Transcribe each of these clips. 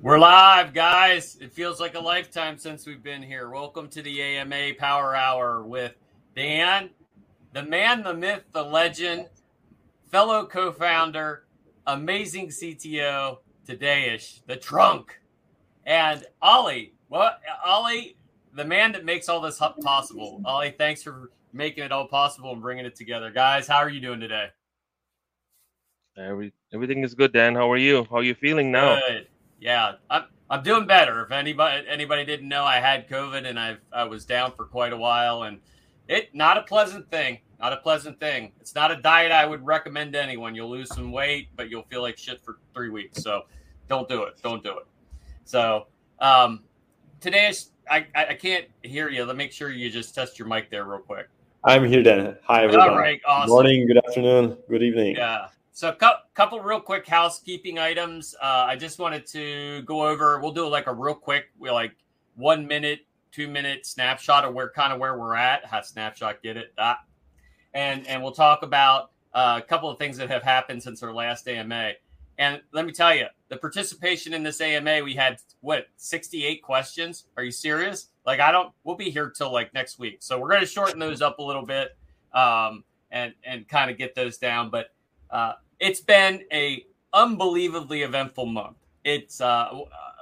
We're live, guys. It feels like a lifetime since we've been here. Welcome to the AMA Power Hour with Dan, the man, the myth, the legend, fellow co founder, amazing CTO, Tadeas, the trunk, and Ali. What, Ali, the man that makes all this possible. Ali, thanks for making it all possible and bringing it together. Guys, how are you doing today? Every, everything is good, Dan. How are you? How are you feeling now? Good. Yeah, I'm I'm doing better. If anybody anybody didn't know, I had COVID and I I was down for quite a while, and it not a pleasant thing. Not a pleasant thing. It's not a diet I would recommend to anyone. You'll lose some weight, but you'll feel like shit for three weeks. So don't do it. Don't do it. So um, today I, I can't hear you. Let me make sure you just test your mic there real quick. I'm here, Dan. Hi, everyone. All right, awesome. Morning, good afternoon, good evening. Yeah. So, a cu- couple real quick housekeeping items. Uh, I just wanted to go over. We'll do like a real quick, we like one minute, two minute snapshot of where kind of where we're at. How snapshot get it? Ah. And and we'll talk about uh, a couple of things that have happened since our last AMA. And let me tell you, the participation in this AMA, we had what 68 questions. Are you serious? Like I don't. We'll be here till like next week, so we're going to shorten those up a little bit um, and and kind of get those down. But uh, it's been a unbelievably eventful month. It's uh,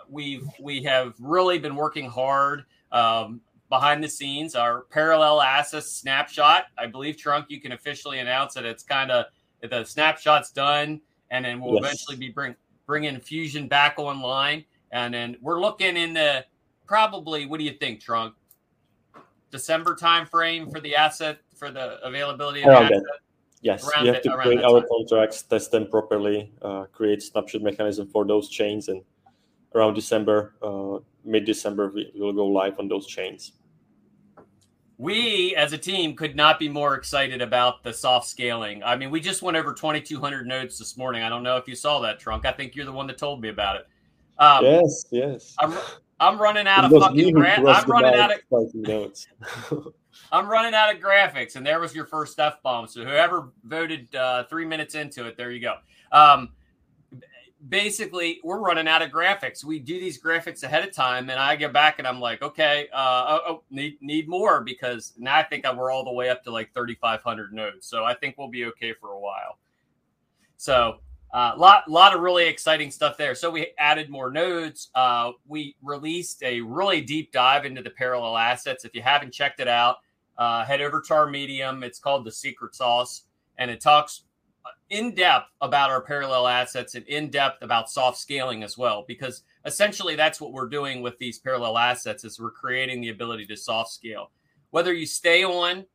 we've we have really been working hard um, behind the scenes. Our parallel assets snapshot, I believe, Trunk, you can officially announce that it's kind of the snapshot's done, and then we'll yes. eventually be bring bringing Fusion back online, and then we're looking in the probably. What do you think, Trunk? December timeframe for the asset for the availability of the asset. Yes, we have to create our time. contracts, test them properly, uh, create snapshot mechanism for those chains, and around December, uh, mid-December, we will go live on those chains. We, as a team, could not be more excited about the soft scaling. I mean, we just went over 2,200 nodes this morning. I don't know if you saw that, Trunk. I think you're the one that told me about it. Um, yes, yes. I'm, I'm running out of fucking grant. I'm running out of notes. I'm running out of graphics, and there was your first F bomb. So whoever voted uh, three minutes into it, there you go. Um, basically, we're running out of graphics. We do these graphics ahead of time, and I get back and I'm like, okay, uh, oh, oh need need more because now I think we're all the way up to like 3,500 nodes. So I think we'll be okay for a while. So uh, lot, lot of really exciting stuff there. So we added more nodes. Uh, we released a really deep dive into the parallel assets. If you haven't checked it out, uh, head over to our Medium. It's called the Secret Sauce, and it talks uh, in depth about our parallel assets and in depth about soft scaling as well. Because essentially, that's what we're doing with these parallel assets is we're creating the ability to soft scale. Whether you stay on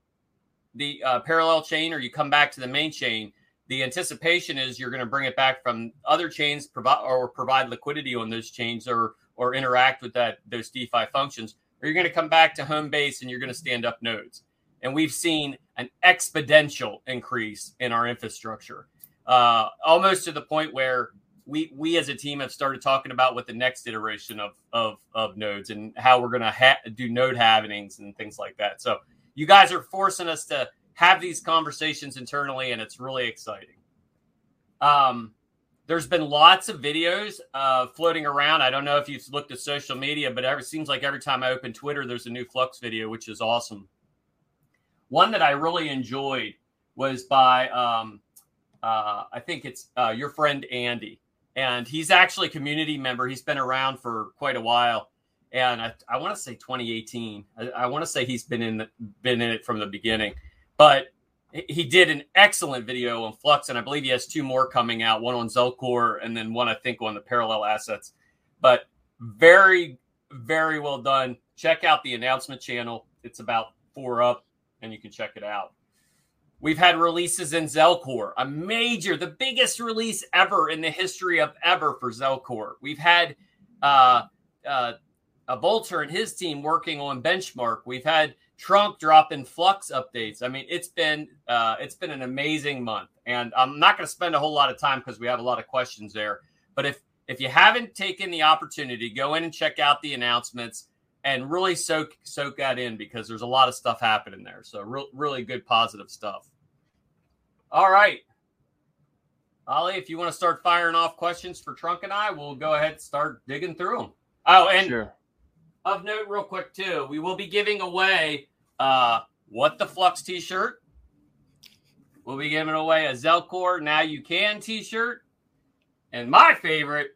the uh, parallel chain or you come back to the main chain, the anticipation is you're going to bring it back from other chains provide or provide liquidity on those chains or or interact with that those DeFi functions or you're going to come back to home base and you're going to stand up nodes. And we've seen an exponential increase in our infrastructure, uh, almost to the point where we we as a team have started talking about what the next iteration of of, of nodes and how we're going to ha- do node halvenings and things like that. So you guys are forcing us to have these conversations internally, and it's really exciting. Um, there's been lots of videos uh, floating around. I don't know if you've looked at social media, but it seems like every time I open Twitter, there's a new Flux video, which is awesome. One that I really enjoyed was by, um, uh, I think it's uh, your friend Andy, and he's actually a community member. He's been around for quite a while, and I, I want to say 2018. I, I want to say he's been in been in it from the beginning, but he did an excellent video on Flux, and I believe he has two more coming out one on Zelcore and then one, I think, on the parallel assets. But very, very well done. Check out the announcement channel. It's about four up, and you can check it out. We've had releases in Zelcore, a major, the biggest release ever in the history of ever for Zelcore. We've had uh, uh, a Bolter and his team working on Benchmark. We've had Trunk drop dropping Flux updates. I mean, it's been uh, it's been an amazing month, and I'm not going to spend a whole lot of time because we have a lot of questions there. But if if you haven't taken the opportunity, go in and check out the announcements and really soak soak that in because there's a lot of stuff happening there. So re- really good positive stuff. All right. Ali, if you want to start firing off questions for Trunk and I, we'll go ahead and start digging through them. Oh, and sure. of note, real quick too, we will be giving away uh, what the Flux T-shirt. We'll be giving away a Zelcore Now You Can T-shirt, and my favorite,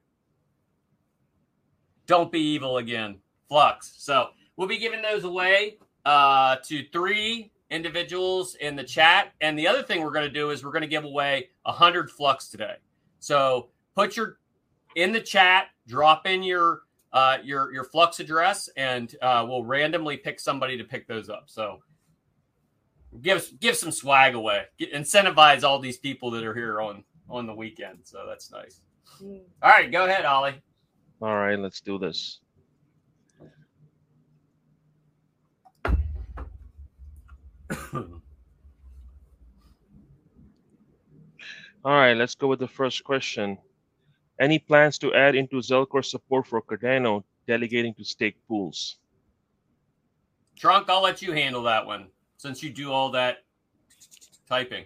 Don't Be Evil Again, Flux. So we'll be giving those away uh, to three individuals in the chat. And the other thing we're going to do is we're going to give away a hundred flux today. So put your in the chat, drop in your uh, your your flux address, and uh, we'll randomly pick somebody to pick those up. So give give some swag away, Get, incentivize all these people that are here on on the weekend. So that's nice. Hmm. All right, go ahead, Ali. All right, let's do this. All right, let's go with the first question. Any plans to add into Zelcore support for Cardano delegating to stake pools? Trunk, I'll let you handle that one since you do all that typing.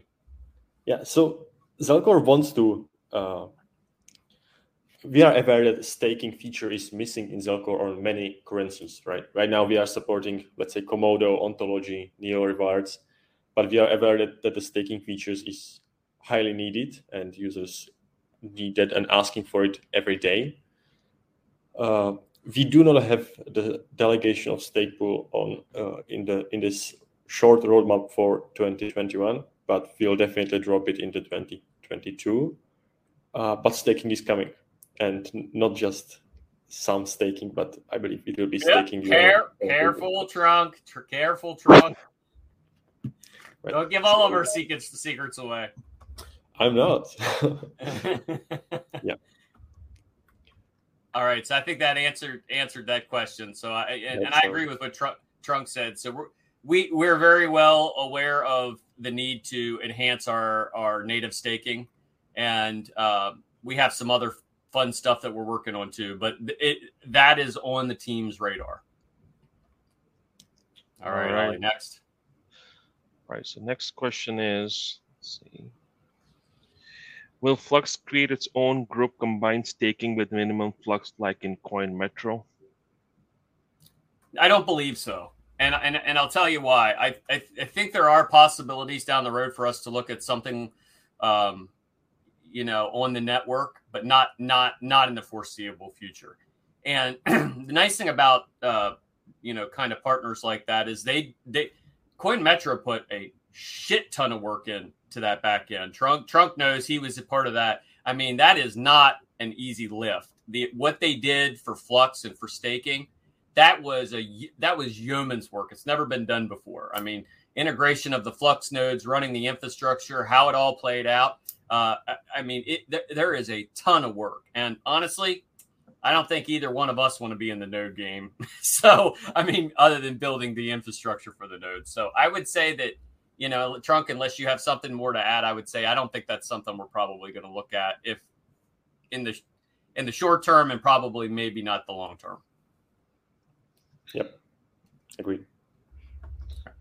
Yeah, so Zelcore wants to. Uh, we are aware that staking feature is missing in Zelcore on many currencies, right? Right now, we are supporting, let's say, Komodo, Ontology, Neo Rewards, but we are aware that, that the staking features is highly needed and users need that and asking for it every day. Uh, we do not have the delegation of stake pool on uh, in the in this short roadmap for 2021, but we'll definitely drop it into 2022. Uh, but staking is coming, and not just some staking, but I believe it will be yep. staking. Care, careful, trunk. Tr- careful, trunk. Right. Don't give all of our secrets the secrets away. I'm not. yeah. All right, so I think that answered answered that question. So I and, and I agree with what Trunk, Trunk said. So we're, we we're very well aware of the need to enhance our our native staking, and uh, we have some other fun stuff that we're working on too. But it that is on the team's radar. All right, All right. next. All right. So next question is, let's see. Will Flux create its own group combined staking with minimum flux like in Coin Metro? I don't believe so. And, and, and I'll tell you why. I, I, I think there are possibilities down the road for us to look at something, um, you know, on the network, but not not not in the foreseeable future. And the nice thing about uh, you know kind of partners like that is they they Coin Metro put a shit ton of work in to that back end. Trunk Trunk knows he was a part of that. I mean, that is not an easy lift. The what they did for Flux and for staking, that was a that was yeoman's work. It's never been done before. I mean, integration of the Flux nodes, running the infrastructure, how it all played out. Uh, I, I, mean, it, th- there is a ton of work, and honestly, I don't think either one of us want to be in the node game. so, I mean, other than building the infrastructure for the nodes. So, I would say that you know, trunk, unless you have something more to add, I would say I don't think that's something we're probably going to look at if in the in the short term and probably maybe not the long term. Yep, agreed.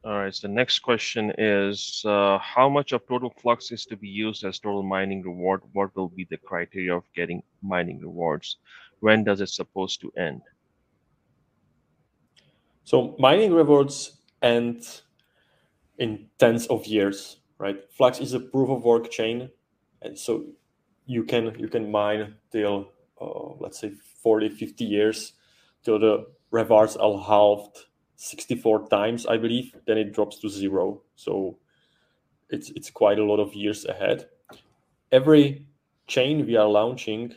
All right. So next question is, uh, how much of total flux is to be used as total mining reward? What will be the criteria of getting mining rewards? When does it supposed to end? So mining rewards end in tens of years, right? Flux is a proof of work chain, and so you can you can mine till uh, let's say 40, 50 years till the rewards are halved 64 times, I believe. Then it drops to zero. So it's it's quite a lot of years ahead. Every chain we are launching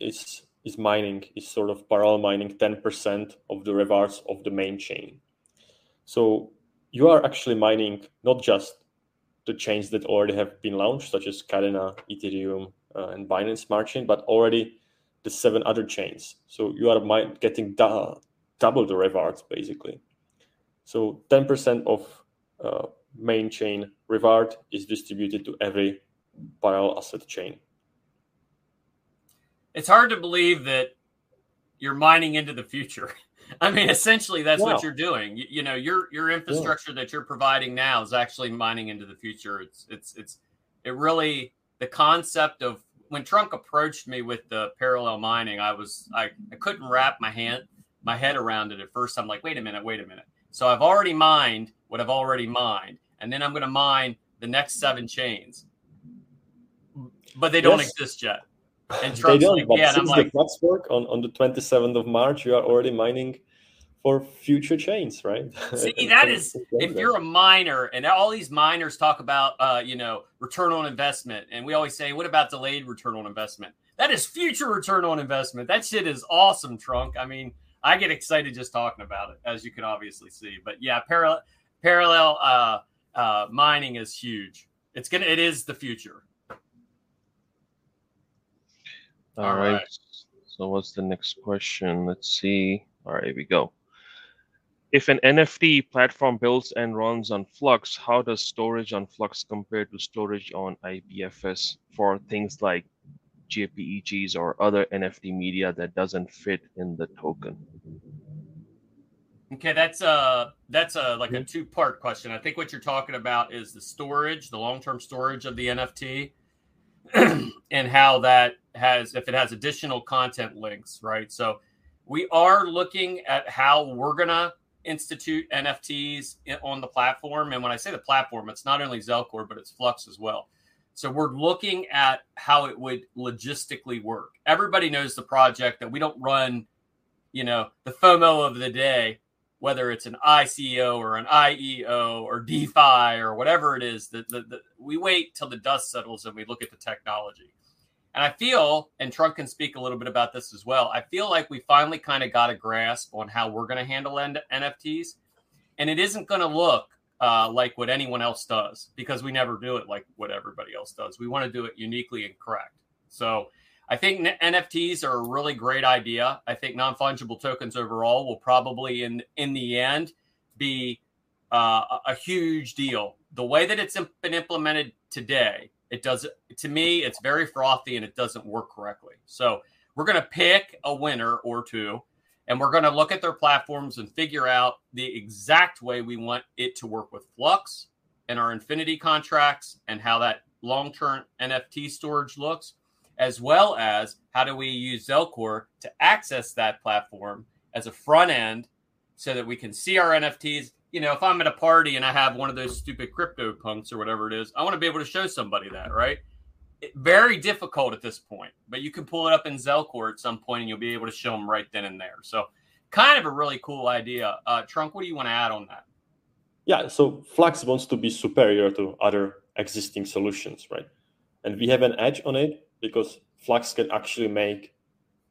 is is mining is sort of parallel mining 10% of the rewards of the main chain. So you are actually mining not just the chains that already have been launched, such as Kadena, Ethereum, uh, and Binance Smart Chain, but already the seven other chains. So you are getting double the rewards basically. So 10% of uh, main chain reward is distributed to every parallel asset chain. It's hard to believe that you're mining into the future. I mean, essentially, that's wow. what you're doing. You, you, know, your your infrastructure yeah. that you're providing now is actually mining into the future. It's it's it's it really the concept of when Trunk approached me with the parallel mining, I was I, I couldn't wrap my hand my head around it at first. I'm like, wait a minute, wait a minute. So I've already mined what I've already mined, and then I'm going to mine the next seven chains, but they don't yes. exist yet. And they don't. Like, but yeah, since the like, work on on the 27th of March, you are already mining for future chains, right? See, that is if you're a miner, and all these miners talk about, uh, you know, return on investment, and we always say, what about delayed return on investment? That is future return on investment. That shit is awesome, Trunk. I mean, I get excited just talking about it, as you can obviously see. But yeah, parallel parallel uh, uh, mining is huge. It's gonna. It is the future. All, all right. right. So what's the next question? Let's see. All right, here we go. If an NFT platform builds and runs on Flux, how does storage on Flux compare to storage on IPFS for things like JPEGs or other NFT media that doesn't fit in the token? Okay, that's a that's a like a two part question. I think what you're talking about is the storage, the long term storage of the NFT, and how that has if it has additional content links, right? So we are looking at how we're gonna institute NFTs on the platform. And when I say the platform, it's not only Zelcore, but it's Flux as well. So we're looking at how it would logistically work. Everybody knows the project that we don't run, you know, the FOMO of the day, whether it's an ICO or an IEO or DeFi or whatever it is. That we wait till the dust settles and we look at the technology. And I feel, and Trunk can speak a little bit about this as well. I feel like we finally kind of got a grasp on how we're going to handle NFTs, and it isn't going to look uh, like what anyone else does because we never do it like what everybody else does. We want to do it uniquely and correct. So I think N- NFTs are a really great idea. I think non fungible tokens overall will probably, in in the end, be uh, a huge deal. The way that it's been implemented today it does to me, it's very frothy and it doesn't work correctly. So we're going to pick a winner or two, and we're going to look at their platforms and figure out the exact way we want it to work with Flux and our Infinity contracts and how that long term NFT storage looks, as well as how do we use Zelcore to access that platform as a front end so that we can see our NFTs you know, if I'm at a party and I have one of those stupid crypto punks or whatever it is, I want to be able to show somebody that, right? It, very difficult at this point, but you can pull it up in Zelcore at some point and you'll be able to show them right then and there. So, kind of a really cool idea. Uh, Trunk, what do you want to add on that? Yeah, so Flux wants to be superior to other existing solutions, right? And we have an edge on it because Flux can actually make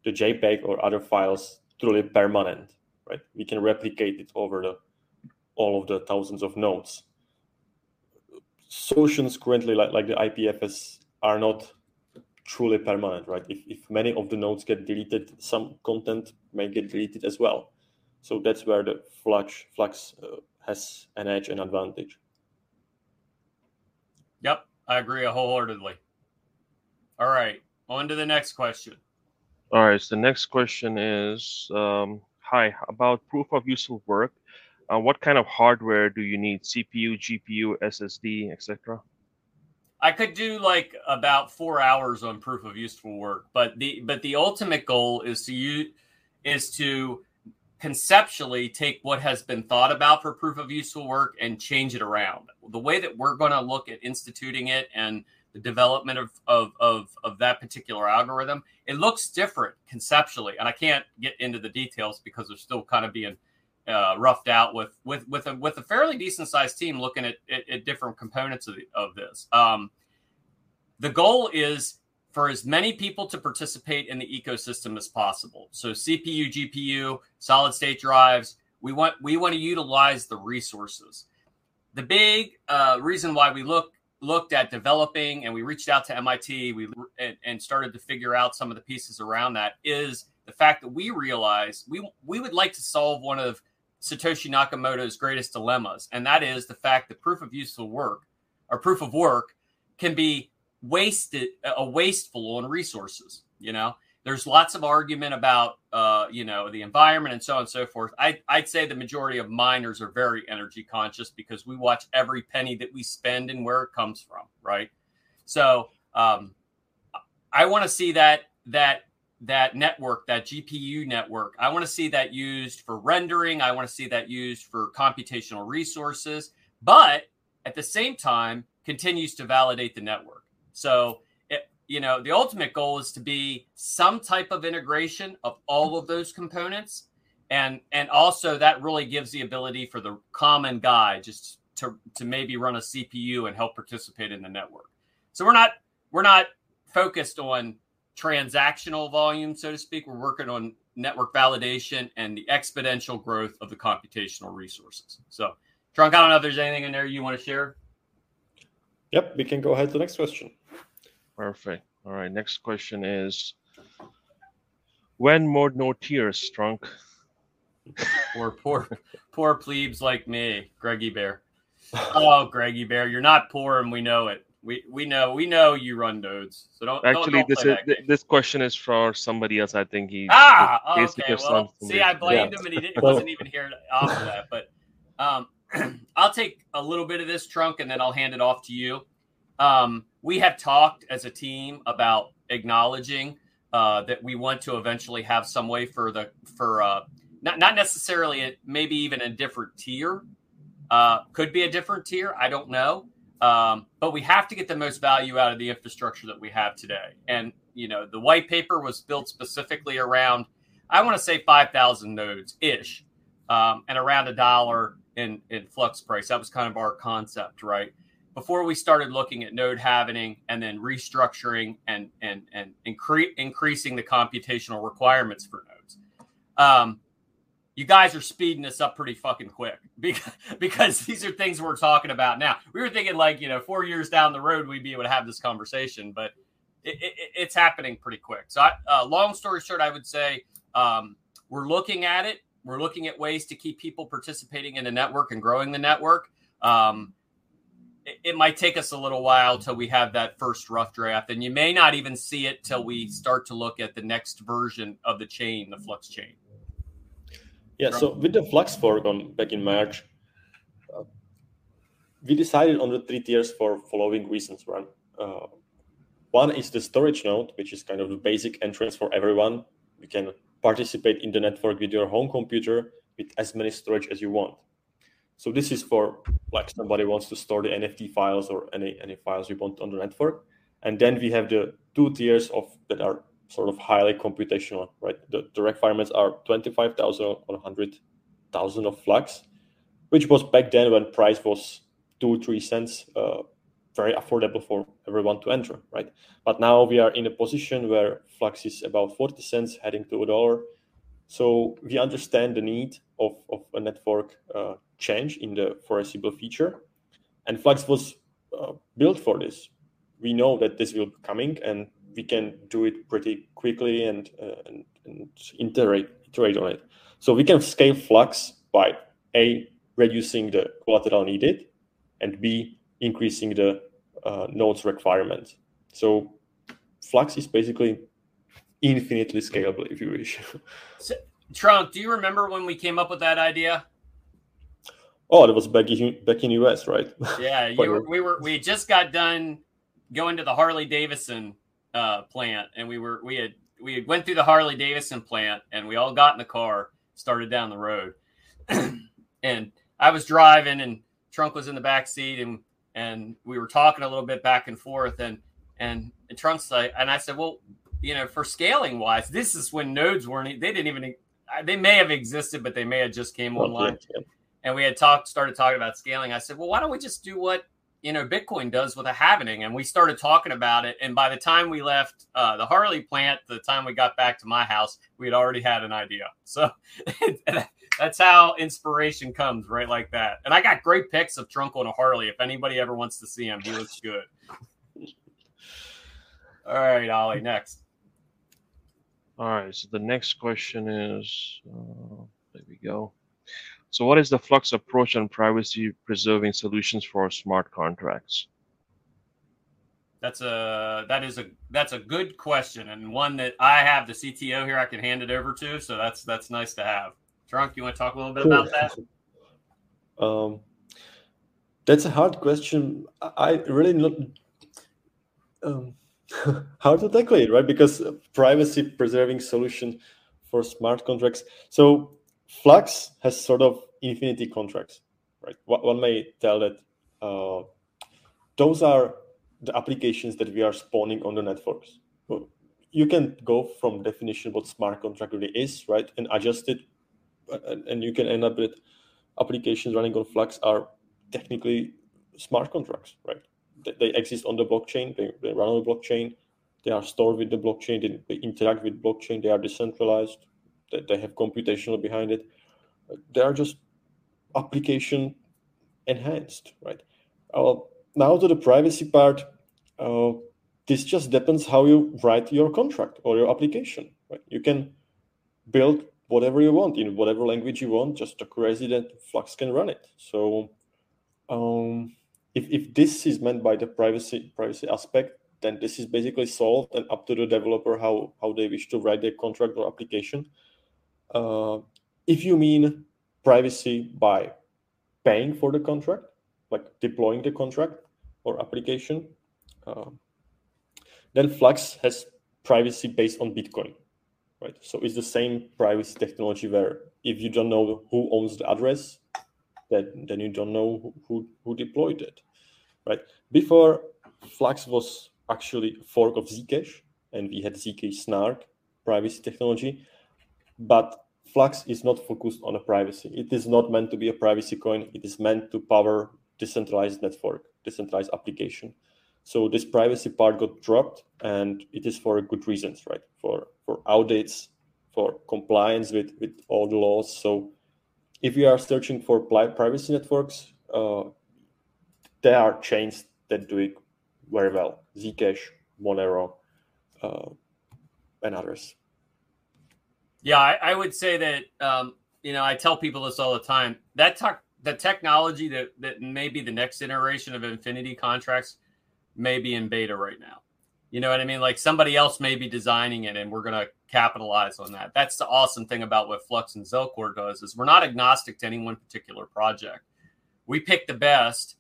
the JPEG or other files truly permanent, right? We can replicate it over the all of the thousands of nodes. Solutions currently, like, like the IPFS, are not truly permanent, right? If, if many of the nodes get deleted, some content may get deleted as well. So that's where the Flux, Flux uh, has an edge and advantage. Yep, I agree wholeheartedly. All right, on to the next question. All right, so the next question is um, Hi, about proof of useful work. Uh, what kind of hardware do you need? CPU, GPU, SSD, etc. I could do like about four hours on proof of useful work, but the but the ultimate goal is to use is to conceptually take what has been thought about for proof of useful work and change it around. The way that we're going to look at instituting it and the development of, of, of, of that particular algorithm, it looks different conceptually. And I can't get into the details because they're still kind of being uh, roughed out with with with a with a fairly decent sized team looking at, at, at different components of, the, of this. Um, the goal is for as many people to participate in the ecosystem as possible. So CPU, GPU, solid state drives. We want we want to utilize the resources. The big uh, reason why we look looked at developing and we reached out to MIT we and, and started to figure out some of the pieces around that is the fact that we realize we we would like to solve one of Satoshi Nakamoto's greatest dilemmas, and that is the fact that proof of useful work or proof of work can be wasted, a wasteful on resources. You know, there's lots of argument about, uh, you know, the environment and so on and so forth. I, I'd say the majority of miners are very energy conscious because we watch every penny that we spend and where it comes from, right? So, um, I want to see that that that network, that GPU network. I want to see that used for rendering. I want to see that used for computational resources, but at the same time continues to validate the network. So, it, you know, the ultimate goal is to be some type of integration of all of those components. And, and also that really gives the ability for the common guy just to, to maybe run a CPU and help participate in the network. So we're not we're not focused on transactional volume, so to speak. We're working on network validation and the exponential growth of the computational resources. So, Trunk, I don't know if there's anything in there you want to share. Yep, we can go ahead to the next question. Perfect. All right, next question is when more node tiers, Trunk? poor, poor, poor plebes like me, Greggy Bear. Oh, Greggy Bear, you're not poor, and we know it. We we know we know you run nodes, so don't. Actually, don't, don't this is this question is for somebody else. I think he. Ah, okay. Well, see, I blamed yeah. him, and he didn't, wasn't even here to offer that. But um, I'll take a little bit of this trunk, and then I'll hand it off to you. Um, we have talked as a team about acknowledging uh, that we want to eventually have some way for the for uh, not not necessarily a, maybe even a different tier. Uh, could be a different tier. I don't know. Um, but we have to get the most value out of the infrastructure that we have today. And you know, the white paper was built specifically around, I want to say, five thousand nodes ish, um, and around a dollar in in flux price. That was kind of our concept, right? Before we started looking at node halvening and then restructuring and and and incre- increasing the computational requirements for nodes. Um, you guys are speeding this up pretty fucking quick because, because these are things we're talking about now. We were thinking like, you know, four years down the road, we'd be able to have this conversation, but it, it, it's happening pretty quick. So, I, uh, long story short, I would say um, we're looking at it. We're looking at ways to keep people participating in the network and growing the network. Um, it might take us a little while till we have that first rough draft, and you may not even see it till we start to look at the next version of the chain, the Flux chain. Yeah, so with the Flux fork on back in March, uh, we decided on the three tiers for following reasons. Right, uh, one is the storage node, which is kind of the basic entrance for everyone. You can participate in the network with your home computer with as many storage as you want. So this is for like somebody wants to store the NFT files or any any files you want on the network. And then we have the two tiers of that are sort of highly computational, right? The, the requirements are 25,000 or 100,000 of flux, which was back then when price was two, three cents, uh, very affordable for everyone to enter, right? But now we are in a position where flux is about 40 cents heading to a dollar. So we understand the need of, of a network uh, change in the foreseeable future. And Flux was uh, built for this. We know that this will be coming, and we can do it pretty quickly and, uh, and, and iterate, iterate on it. So we can scale Flux by A, reducing the collateral needed, and B, increasing the uh, nodes requirement. So Flux is basically infinitely scalable, if you wish. so, Trunk, do you remember when we came up with that idea? Oh, that was back in back in US, right? Yeah, were, we were we just got done going to the Harley Davidson uh, plant, and we were we had we had went through the Harley Davidson plant, and we all got in the car, started down the road, and I was driving, and Trunk was in the back seat, and and we were talking a little bit back and forth, and and, and Trunk's like, and I said, well, you know, for scaling wise, this is when nodes weren't they didn't even they may have existed, but they may have just came online. And we had talked started talking about scaling. I said, well, why don't we just do what you know Bitcoin does with a halvening, and we started talking about it. And by the time we left uh, the Harley plant, the time we got back to my house, we had already had an idea. So that's how inspiration comes, right like that. And I got great pics of Trunk on a Harley. If anybody ever wants to see him, he looks good. All right, Ali, next. All right, so the next question is uh, there we go. So what is the Flux approach on privacy preserving solutions for smart contracts? That's a that is a that's a good question and one that I have the CTO here I can hand it over to. So that's that's nice to have. Trunk, you want to talk a little bit about that? Um, that's a hard question. I really not. Um, how to tackle it, right? Because privacy preserving solution for smart contracts. So Flux has sort of infinity contracts, right? One may tell that uh, those are the applications that we are spawning on the networks. You can go from definition what smart contract really is, right, and adjust it, and, and you can end up with applications running on Flux are technically smart contracts, right? They, exist on the blockchain, they, run on the blockchain, they are stored with the blockchain, they interact with blockchain, they are decentralized, they, they have computational behind it. They are just application enhanced, right? Uh, now to the privacy part, uh, this just depends how you write your contract or your application. Right? You can build whatever you want in whatever language you want, just a resident Flux can run it. So um, if, if this is meant by the privacy privacy aspect, then this is basically solved and up to the developer how, how they wish to write their contract or application. Uh, if you mean privacy by paying for the contract, like deploying the contract or application, uh, then Flux has privacy based on Bitcoin, right? So it's the same privacy technology where if you don't know who owns the address, then, then you don't know who, who, deployed it, right? Before, Flux was actually a fork of Zcash, and we had Zcash Snark privacy technology, but Flux is not focused on a privacy. It is not meant to be a privacy coin. It is meant to power decentralized network, decentralized application. So this privacy part got dropped, and it is for good reasons, right? For for audits, for compliance with with all the laws. So if you are searching for privacy networks, uh, there are chains that do it very well: Zcash, Monero, uh, and others. Yeah, I, I would say that um, you know I tell people this all the time. That the technology that that may be the next iteration of infinity contracts may be in beta right now. You know what I mean? Like somebody else may be designing it, and we're going to capitalize on that. That's the awesome thing about what Flux and Zelcore does is we're not agnostic to any one particular project. We pick the best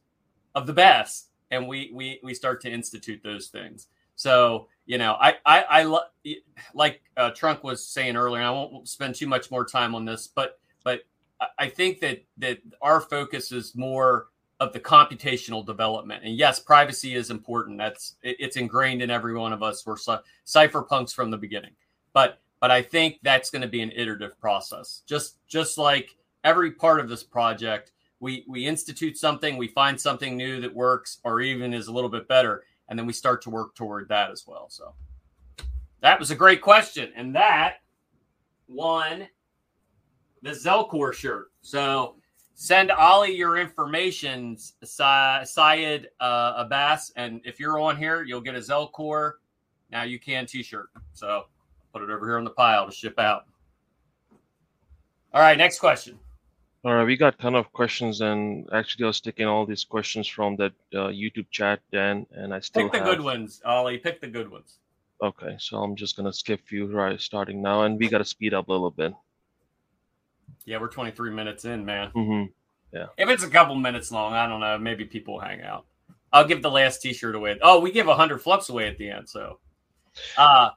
of the best, and we we we start to institute those things. So you know, I I, I lo- like uh, Trunk was saying earlier. I won't spend too much more time on this, but but I think that that our focus is more of the computational development. And yes, privacy is important. That's it's ingrained in every one of us. We're cypherpunks from the beginning. But but I think that's going to be an iterative process. Just just like every part of this project, we we institute something, we find something new that works or even is a little bit better, and then we start to work toward that as well. So that was a great question, and that won the Zelcore shirt. So send Ali your information, Syed uh, Abbas, and if you're on here, you'll get a Zelcore now you can t-shirt. So put it over here on the pile to ship out. All right, next question. All right, we got a ton of questions, and actually, I was taking all these questions from that uh, YouTube chat, Dan, and I still pick the have... good ones, Ali. Pick the good ones. Okay, so I'm just gonna skip you right starting now, and we got to speed up a little bit. Yeah, we're 23 minutes in, man. Mm-hmm. Yeah. If it's a couple minutes long, I don't know. Maybe people will hang out. I'll give the last T-shirt away. Oh, we give 100 Flux away at the end. So, uh,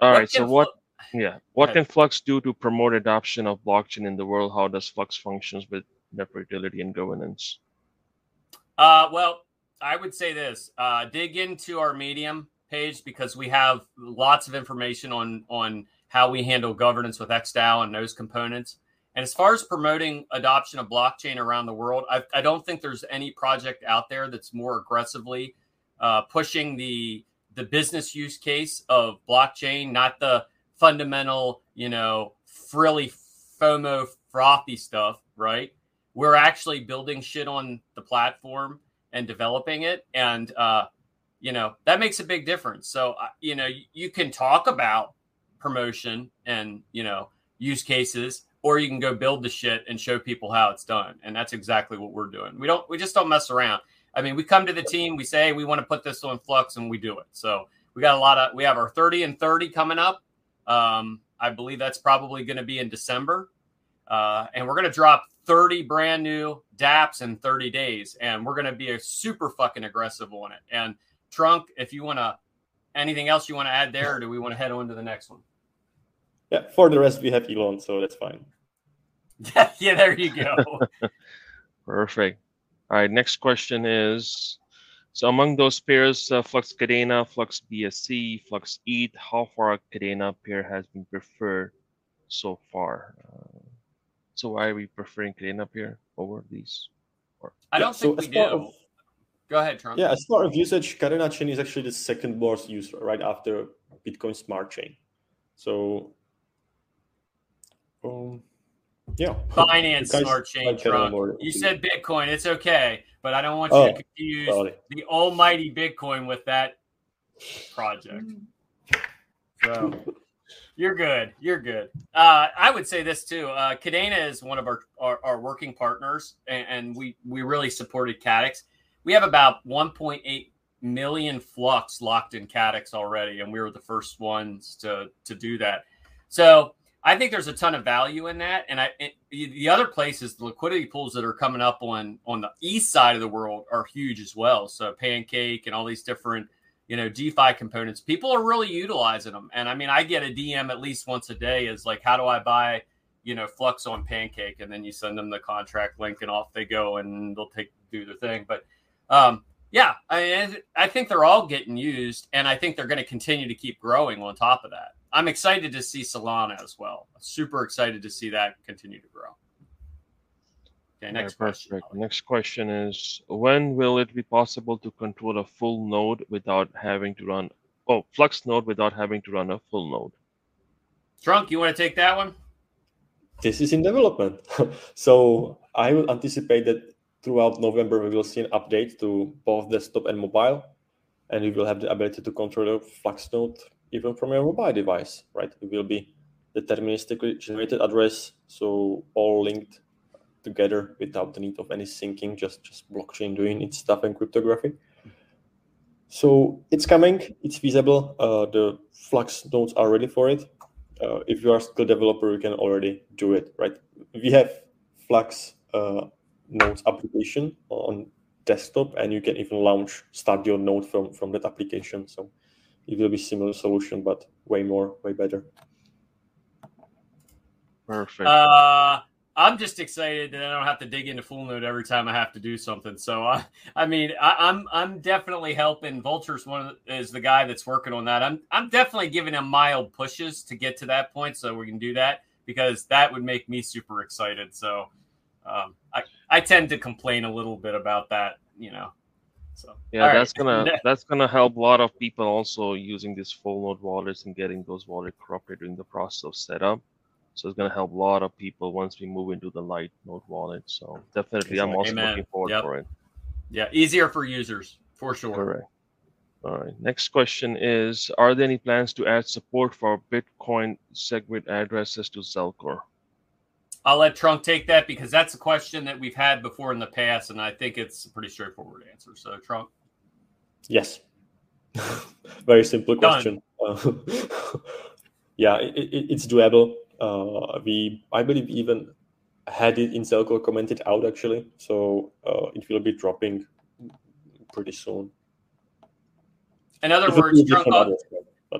all right. So what? Yeah. What can Flux do to promote adoption of blockchain in the world? How does Flux functions with network utility and governance? Uh, well, I would say this: uh, dig into our Medium page because we have lots of information on on how we handle governance with XDAO and those components. And as far as promoting adoption of blockchain around the world, I, I don't think there's any project out there that's more aggressively uh, pushing the the business use case of blockchain, not the fundamental, you know, frilly FOMO frothy stuff, right? We're actually building shit on the platform and developing it, and uh, you know that makes a big difference. So uh, you know you can talk about promotion and you know use cases or you can go build the shit and show people how it's done. And that's exactly what we're doing. We don't, we just don't mess around. I mean, we come to the team, we say, hey, we want to put this on Flux and we do it. So we got a lot of, we have our 30 and 30 coming up. Um, I believe that's probably going to be in December. Uh, and we're going to drop 30 brand new dApps in 30 days. And we're going to be a super fucking aggressive on it. And Trunk, if you want to anything else you want to add there, or do we want to head on to the next one? Yeah, for the rest, we have Elon, so that's fine. yeah, there you go. Perfect. All right, next question is so among those pairs, uh, Flux Kadena, Flux BSC, Flux ETH, how far Kadena pair has been preferred so far? Uh, so why are we preferring Kadena pair over these? Or, I don't yeah, think so we do. Of, Go ahead, Trunk. Yeah, as far as usage, Kadena chain is actually the second most used right after Bitcoin Smart Chain. So, um, yeah. Binance Smart Chain, Trunk. You said Bitcoin. It's okay, but I don't want you oh, to confuse the almighty Bitcoin with that project. So you're good. You're good. Uh, I would say this too. Uh, Kadena is one of our, our, our working partners, and, and, we, we really supported Kaddex. We have about 1.8 million flux locked in Kaddex already, and we were the first ones to, to do that. So I think there's a ton of value in that. And I it, the other places, the liquidity pools that are coming up on on the east side of the world are huge as well. So Pancake and all these different you know DeFi components, people are really utilizing them. And I mean, I get a DM at least once a day is like, how do I buy you know Flux on Pancake? And then you send them the contract link, and off they go, and they'll take do their thing. But um, yeah, I, I think they're all getting used, and I think they're going to continue to keep growing on top of that. I'm excited to see Solana as well. Super excited to see that continue to grow. Okay, next question. Next question is when will it be possible to control a full node without having to run oh flux node without having to run a full node? Trunk, you want to take that one? This is in development. so I will anticipate that throughout November we will see an update to both desktop and mobile, and we will have the ability to control the flux node even from your mobile device, right? It will be deterministically generated address, so all linked together without the need of any syncing, just just blockchain doing its stuff and cryptography. So it's coming, it's feasible. Uh, the Flux nodes are ready for it. Uh, if you are still developer, you can already do it, right? We have Flux uh, nodes application on desktop, and you can even launch start your node from from that application. So it will be similar solution, but way more, way better. Perfect. Uh, I'm just excited that I don't have to dig into full node every time I have to do something. So I, I mean, I, am I'm, I'm definitely helping. Vultures one the, is the guy that's working on that. I'm I'm definitely giving him mild pushes to get to that point, so we can do that because that would make me super excited. So um, I I tend to complain a little bit about that, you know, so yeah, that's right. gonna that's gonna help a lot of people also using these full node wallets and getting those wallets corrupted during the process of setup. So it's gonna help a lot of people once we move into the light node wallet. So definitely, I'm also Amen. looking forward yep. for it. Yeah, easier for users for sure. Correct. All right. Next question is: Are there any plans to add support for Bitcoin SegWit addresses to Zelcore? I'll let Trunk take that because that's a question that we've had before in the past, and I think it's a pretty straightforward answer. So, Trunk. Yes. Very simple question. Yeah, it, it, it's doable. Uh, we, I believe, even had it in Zelcore commented out actually, so uh, it will be dropping pretty soon. In other words, Trunk,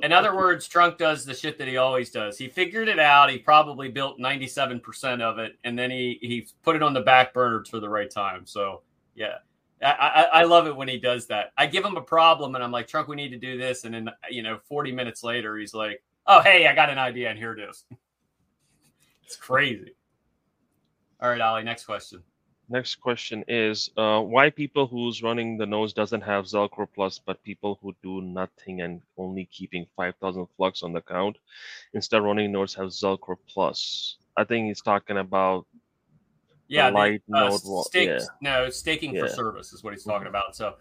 in other words, Trunk does the shit that he always does. He figured it out. He probably built 97% of it, and then he he put it on the back burner for the right time. So yeah. I, I, I love it when he does that. I give him a problem and I'm like, Trunk, we need to do this. And then, you know, 40 minutes later, he's like, oh, hey, I got an idea and here it is. it's crazy. All right, Ali, next question. Next question is uh, why people who's running the nodes doesn't have Zelcore Plus, but people who do nothing and only keeping 5,000 flux on the account instead running nodes have Zelcore Plus. I think he's talking about yeah, light the, uh, node. Stake, yeah. No, staking yeah. for service is what he's talking mm-hmm. about. So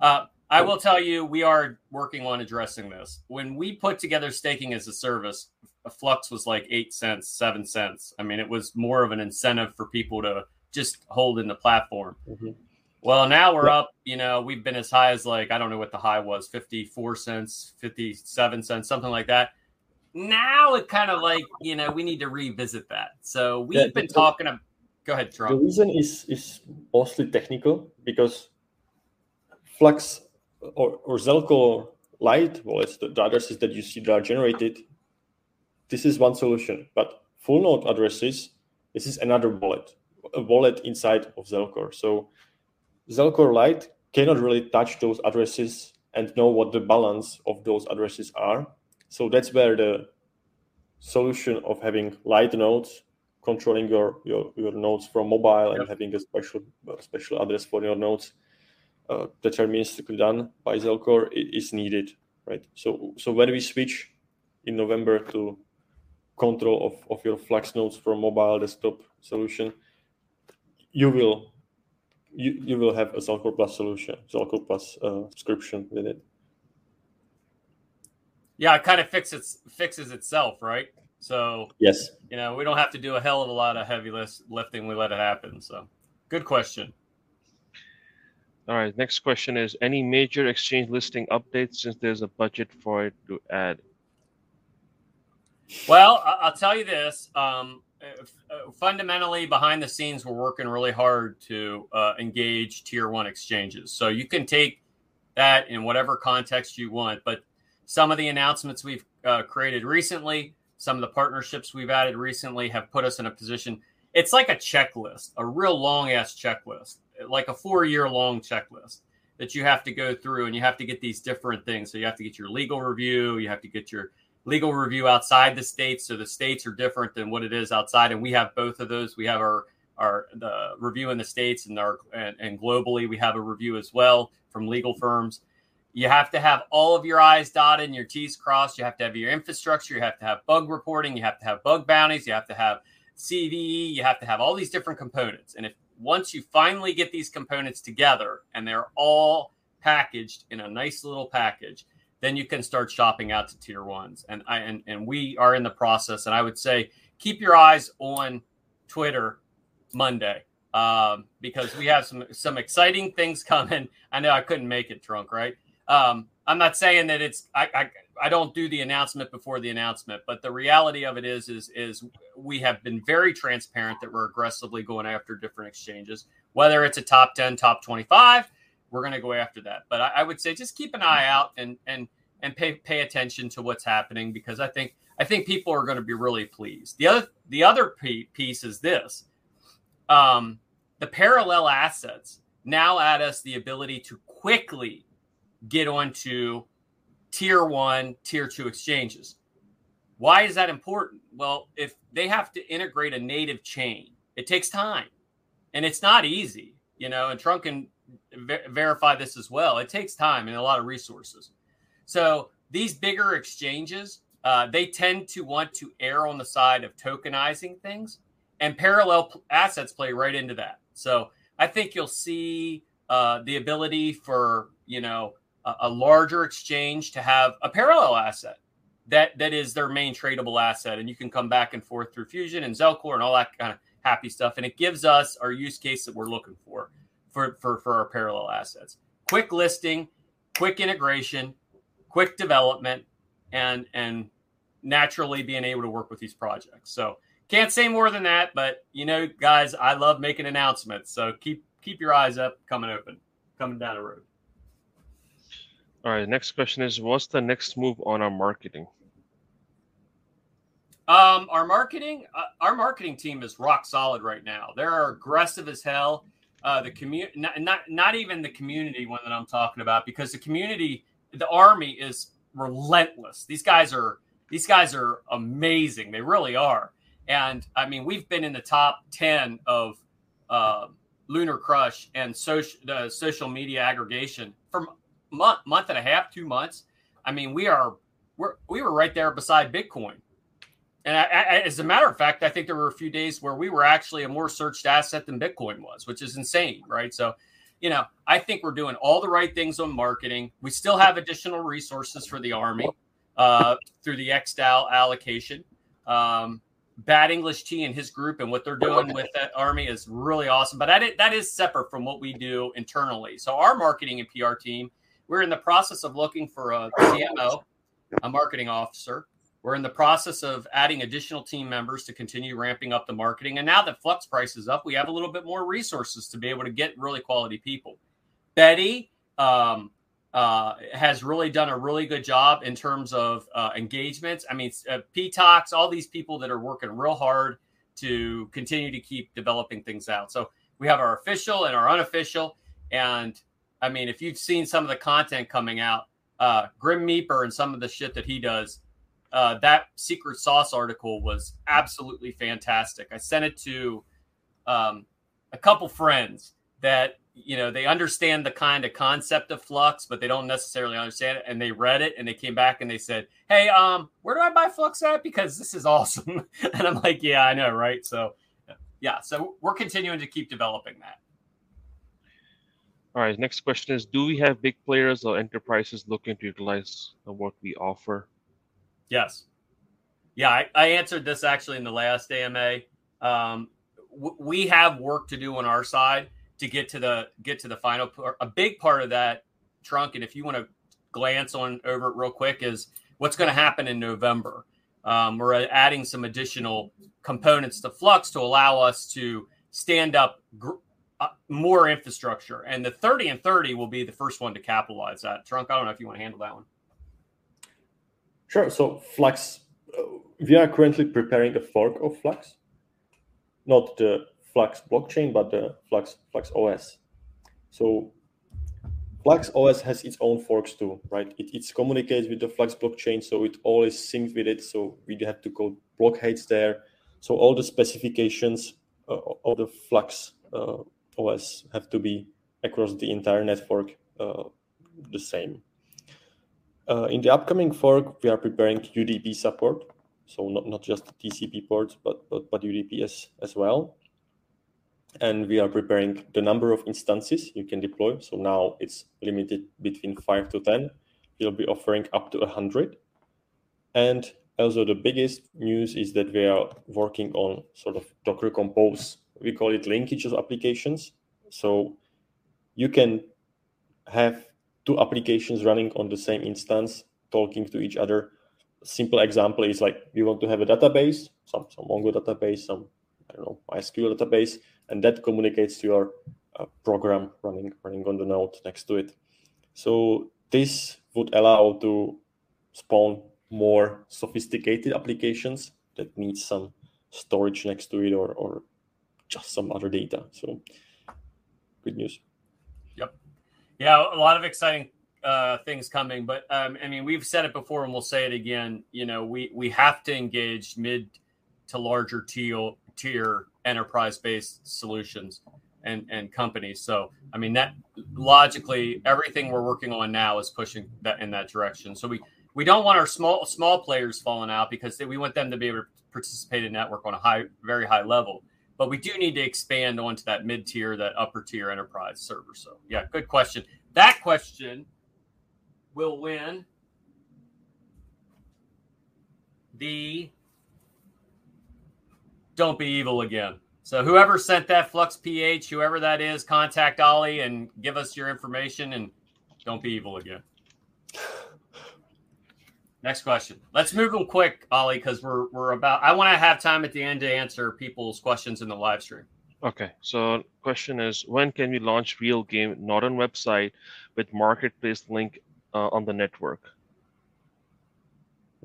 uh, I will tell you, we are working on addressing this. When we put together staking as a service, a flux was like eight cents, seven cents. I mean, it was more of an incentive for people to just holding the platform. Mm-hmm. Well, now we're up. You know, we've been as high as like I don't know what the high was, fifty-four cents, fifty-seven cents, something like that. Now it kind of like you know we need to revisit that. So we've yeah, been talking. About, go ahead, Trunk. The reason is is mostly technical because Flux or, or Zelcore light wallets, the, the addresses that you see that are generated, this is one solution. But full node addresses, this is another wallet, a wallet inside of Zelcore. So Zelcore Lite cannot really touch those addresses and know what the balance of those addresses are. So that's where the solution of having light nodes controlling your your, your nodes from mobile and having a special special address for your nodes uh, deterministically done by Zelcore is needed, right? So so when we switch in November to control of, of your Flux nodes from mobile desktop solution, you will you, you will have a Zelcore Plus solution, Zelcore Plus uh, subscription with it. Yeah, it kind of fixes fixes itself, right? So yes, you know, we don't have to do a hell of a lot of heavy lifting. We let it happen. So good question. All right. Next question is any major exchange listing updates since there's a budget for it to add? Well, I'll tell you this. Um, uh, fundamentally, behind the scenes, we're working really hard to uh, engage tier one exchanges. So you can take that in whatever context you want. But some of the announcements we've uh, created recently, some of the partnerships we've added recently have put us in a position. It's like a checklist, a real long ass checklist, like a four year long checklist that you have to go through and you have to get these different things. So you have to get your legal review, you have to get your legal review outside the states. So the states are different than what it is outside. And we have both of those. We have our our the review in the states and our and, and globally we have a review as well from legal firms. You have to have all of your I's dotted and your T's crossed. You have to have your infrastructure. You have to have bug reporting. You have to have bug bounties. You have to have CVE. You have to have all these different components. And if once you finally get these components together and they're all packaged in a nice little package, then you can start shopping out to tier ones. And I and, and we are in the process. And I would say keep your eyes on Twitter Monday um, because we have some some exciting things coming. I know I couldn't make it Trunk, right? Um, I'm not saying that it's I, I I don't do the announcement before the announcement, but the reality of it is is is we have been very transparent that we're aggressively going after different exchanges, whether it's a top 10, top 25 we're going to go after that. But I, I, would say just keep an eye out and and and pay pay attention to what's happening because I think I think people are going to be really pleased. The other the other piece is this: um, the parallel assets now add us the ability to quickly get onto tier one, tier two exchanges. Why is that important? Well, if they have to integrate a native chain, it takes time and it's not easy, you know, and Trunk can ver- verify this as well. It takes time and a lot of resources. So these bigger exchanges, uh, they tend to want to err on the side of tokenizing things, and parallel assets play right into that. So I think you'll see uh, the ability for you know a, a, larger exchange to have a parallel asset that that is their main tradable asset, and you can come back and forth through Fusion and Zelcore and all that kind of happy stuff, and it gives us our use case that we're looking for for, for, for our parallel assets. Quick listing, quick integration, quick development, and and naturally being able to work with these projects. So can't say more than that, but you know, guys, I love making announcements. So keep keep your eyes up, coming open, coming down the road. All right. Next question is, what's the next move on our marketing? Um, our marketing, uh, our marketing team is rock solid right now. They're aggressive as hell uh, the community, not, not not even the community one that I'm talking about, because the community, the army is relentless. These guys are these guys are amazing. They really are. And I mean, we've been in the top ten of uh, LunarCrush and social the social media aggregation for month month and a half, two months. I mean, we are we're we were right there beside Bitcoin. And I, I, as a matter of fact, I think there were a few days where we were actually a more searched asset than Bitcoin was, which is insane, right? So, you know, I think we're doing all the right things on marketing. We still have additional resources for the Army uh, through the XDAO allocation. Um, Bad English T and his group and what they're doing with that Army is really awesome. But that that is separate from what we do internally. So, our marketing and PR team, we're in the process of looking for a CMO, a marketing officer we're in the process of adding additional team members to continue ramping up the marketing. And now that Flux price is up, we have a little bit more resources to be able to get really quality people. Betty, um, uh, has really done a really good job in terms of uh, engagements. I mean, uh, Talks, all these people that are working real hard to continue to keep developing things out. So we have our official and our unofficial. And I mean, if you've seen some of the content coming out, uh, Grim Meeper and some of the shit that he does, uh, that secret sauce article was absolutely fantastic. I sent it to um, a couple friends that you know they understand the kind of concept of flux but they don't necessarily understand it. And they read it and they came back and they said hey um where do i buy flux at? Because this is awesome. And i'm like yeah i know right? So yeah so we're continuing to keep developing that. All right next question is do we have big players or enterprises looking to utilize what we offer yes yeah i, I answered this actually in the last ama um, w- we have work to do on our side to get to the get to the final part. A big part of that trunk, and if you want to glance on over it real quick, is what's going to happen in November. Um, we're adding some additional components to Flux to allow us to stand up gr- uh, more infrastructure. And the 30 and 30 will be the first one to capitalize that. Trunk, I don't know if you want to handle that one. Sure. So Flux, uh, we are currently preparing a fork of Flux, not the Flux blockchain, but the Flux Flux OS. So Flux OS has its own forks too, right? It, it communicates with the Flux blockchain, so it always syncs with it. So we have to code blockheads there. So all the specifications uh, of the Flux uh, OS have to be across the entire network uh, the same. Uh, in the upcoming fork, we are preparing UDP support. So not, not just TCP ports, but, but, but UDP as, as well and we are preparing the number of instances you can deploy. So now it's limited between five to 10. We'll be offering up to 100. And also the biggest news is that we are working on sort of Docker Compose. We call it linkage of applications. So you can have two applications running on the same instance, talking to each other. simple example is like you want to have a database, some, some Mongo database, some I don't know, MySQL database and that communicates to your uh, program running running on the node next to it. So this would allow to spawn more sophisticated applications that need some storage next to it or, or just some other data. So good news. Yeah, a lot of exciting uh, things coming, but um, I mean, we've said it before and we'll say it again. You know, we we have to engage mid to larger tier tier enterprise based solutions and, and companies. So, I mean, that logically, everything we're working on now is pushing that in that direction. So we, we don't want our small small players falling out because we want them to be able to participate in network on a high, very high level. But we do need to expand onto that mid tier, that upper tier enterprise server. So, yeah, good question. That question will win the don't be evil again. So whoever sent that Flux PH, whoever that is, contact Ali and give us your information and don't be evil again. Next question. Let's move them quick, Ali, because we're we're about. I want to have time at the end to answer people's questions in the live stream. Okay. So question is, when can we launch Real Game not on website with marketplace link uh, on the network?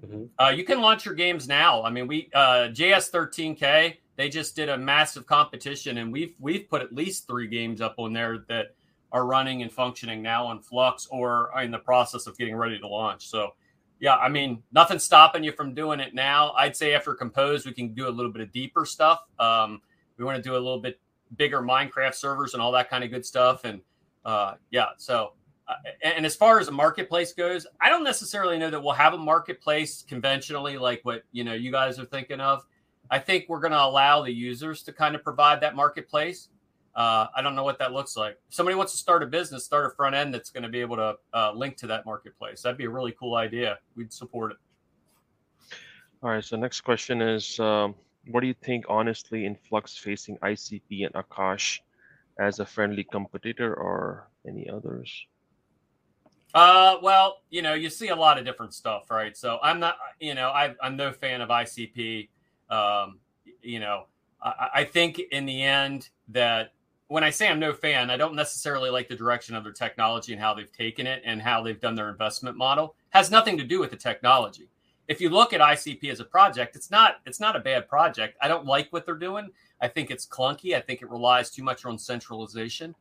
Mm-hmm. Uh, you can launch your games now. I mean, we uh, JS13K they just did a massive competition, and we've we've put at least three games up on there that are running and functioning now on Flux or in the process of getting ready to launch. So, yeah, I mean, nothing's stopping you from doing it now. I'd say after Compose, we can do a little bit of deeper stuff. Um, we want to do a little bit bigger Minecraft servers and all that kind of good stuff. And uh, yeah, so uh, and as far as a marketplace goes, I don't necessarily know that we'll have a marketplace conventionally like what you know you guys are thinking of. I think we're going to allow the users to kind of provide that marketplace. Uh, I don't know what that looks like. If somebody wants to start a business, start a front end that's going to be able to uh, link to that marketplace. That'd be a really cool idea. We'd support it. All right. So next question is, um, what do you think, honestly, in Flux facing ICP and Akash as a friendly competitor or any others? Uh, well, you know, you see a lot of different stuff, right? So I'm not, you know, I, I'm no fan of ICP. Um, you know, I, I think in the end that when I say I'm no fan, I don't necessarily like the direction of their technology and how they've taken it and how they've done their investment model. Has nothing to do with the technology. If you look at ICP as a project, it's not it's not a bad project. I don't like what they're doing. I think it's clunky. I think it relies too much on centralization.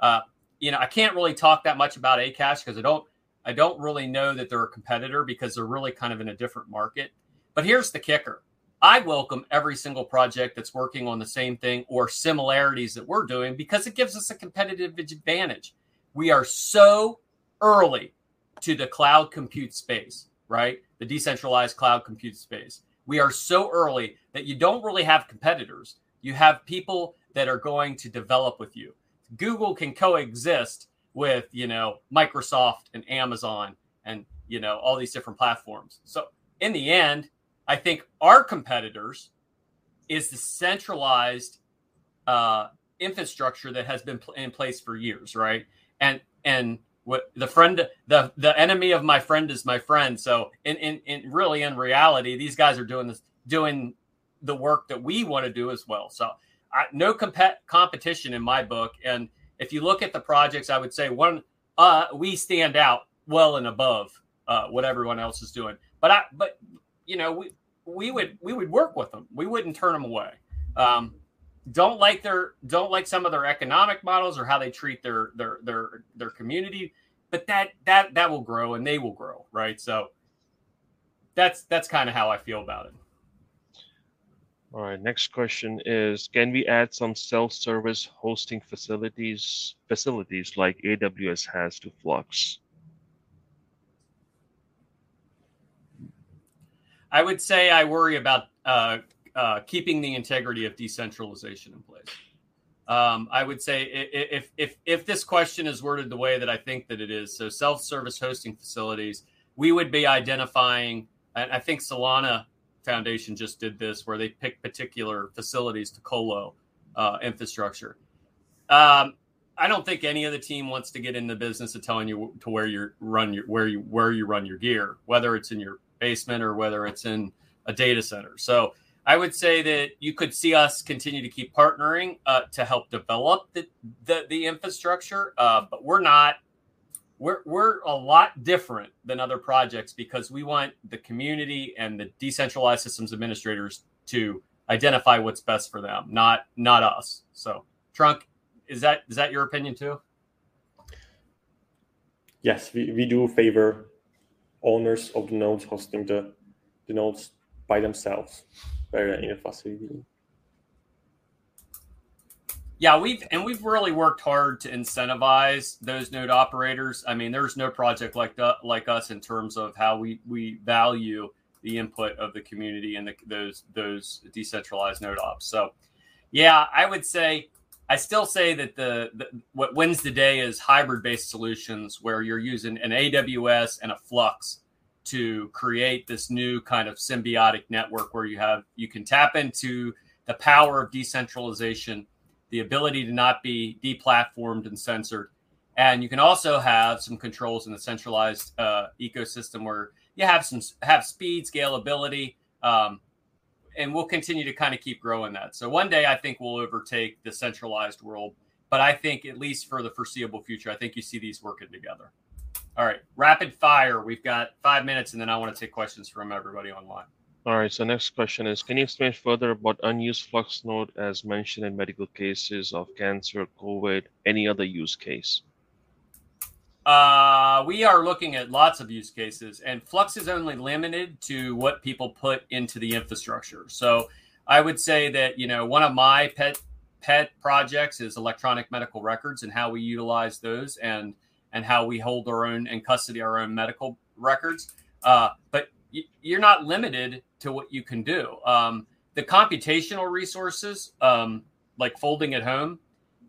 Uh, you know, I can't really talk that much about Akash because I don't I don't really know that they're a competitor because they're really kind of in a different market. But here's the kicker. I welcome every single project that's working on the same thing or similarities that we're doing because it gives us a competitive advantage. We are so early to the cloud compute space, right? The decentralized cloud compute space. We are so early that you don't really have competitors. You have people that are going to develop with you. Google can coexist with, you know, Microsoft and Amazon and, you know, all these different platforms. So in the end, I think our competitors is the centralized uh, infrastructure that has been in place for years, right? And and what the friend the the enemy of my friend is my friend. So in in, in really in reality, these guys are doing this doing the work that we want to do as well. So I, no comp- competition in my book. And if you look at the projects, I would say one uh, we stand out well and above uh, what everyone else is doing. But I but you know, we we would we would work with them. We wouldn't turn them away. Um, don't like their don't like some of their economic models or how they treat their their their their community, but that that that will grow and they will grow, right? So that's that's kind of how I feel about it. All right. Next question is: Can we add some self-service hosting facilities facilities like AWS has to Flux? I would say I worry about uh, uh, keeping the integrity of decentralization in place. Um, I would say if if if this question is worded the way that I think that it is, so self-service hosting facilities, we would be identifying. And I think Solana Foundation just did this, where they pick particular facilities to colo uh, infrastructure. Um, I don't think any of the team wants to get in the business of telling you to where you run your where you where you run your gear, whether it's in your basement or whether it's in a data center. So I would say that you could see us continue to keep partnering uh, to help develop the the, the infrastructure, uh, but we're not. We're, we're a lot different than other projects because we want the community and the decentralized systems administrators to identify what's best for them, not not us. So, Trunk, is that is that your opinion too? Yes, we, we do favor owners of the nodes hosting the, the nodes by themselves rather than in a facility. Yeah, we've and we've really worked hard to incentivize those node operators. I mean, there's no project like the, like us in terms of how we we value the input of the community and the, those those decentralized node ops. So, yeah, I would say I still say that the, the what wins the day is hybrid based solutions where you're using an AWS and a Flux to create this new kind of symbiotic network where you have you can tap into the power of decentralization, the ability to not be deplatformed and censored, and you can also have some controls in the centralized uh, ecosystem where you have some have speed, scalability, um, and we'll continue to kind of keep growing that. So one day I think we'll overtake the centralized world, but I think at least for the foreseeable future, I think you see these working together. All right, rapid fire. We've got five minutes, and then I want to take questions from everybody online. All right. So next question is: Can you explain further about unused flux node as mentioned in medical cases of cancer, COVID, any other use case? Uh, we are looking at lots of use cases, and Flux is only limited to what people put into the infrastructure. So I would say that you know one of my pet pet projects is electronic medical records and how we utilize those and and how we hold our own and custody our own medical records. Uh, but you're not limited to what you can do. Um, the computational resources, um, like folding at home,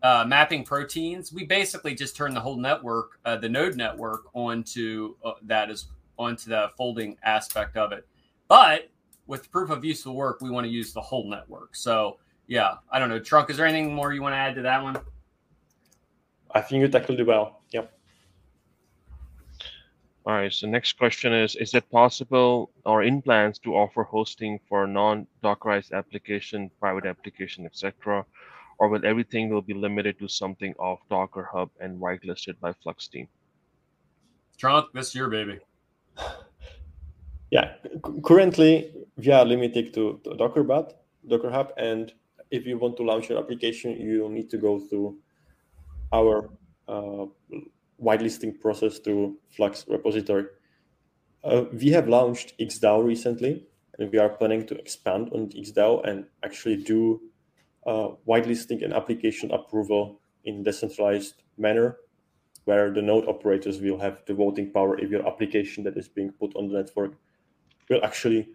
uh, mapping proteins, we basically just turn the whole network, uh, the node network, onto uh, that is onto the folding aspect of it. But with proof of useful work, we want to use the whole network. So yeah, I don't know, Trunk. Is there anything more you want to add to that one? I think you tackled it well. Yep. All right. So next question is: Is it possible or in plans to offer hosting for non-Dockerized application, private application, etc., or will everything will be limited to something off Docker Hub and whitelisted by Flux team? Trunk, this is your baby. Yeah, currently we are limited to, to Docker Hub, Docker Hub, and if you want to launch your application, you need to go through our uh, whitelisting process to Flux repository. Uh, we have launched XDAO recently, and we are planning to expand on XDAO and actually do uh, whitelisting and application approval in decentralized manner, where the node operators will have the voting power if your application that is being put on the network will actually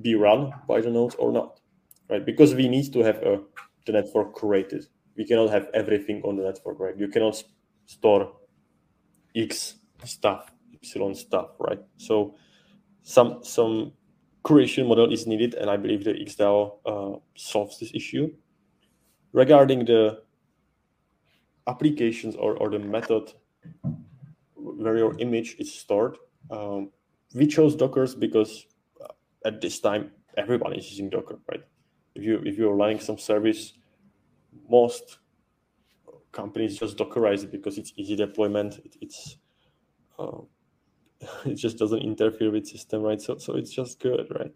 be run by the nodes or not, right? Because we need to have a, the network curated. We cannot have everything on the network, right? You cannot store X stuff, Y stuff, right? So some some curation model is needed, and I believe the XDAO uh, solves this issue. Regarding the applications or, or the method where your image is stored, um, we chose Dockers because uh, at this time everyone is using Docker, right? If you if you're running some service, most companies just Dockerize it because it's easy deployment. It, it's uh, it just doesn't interfere with system, right? So so it's just good, right?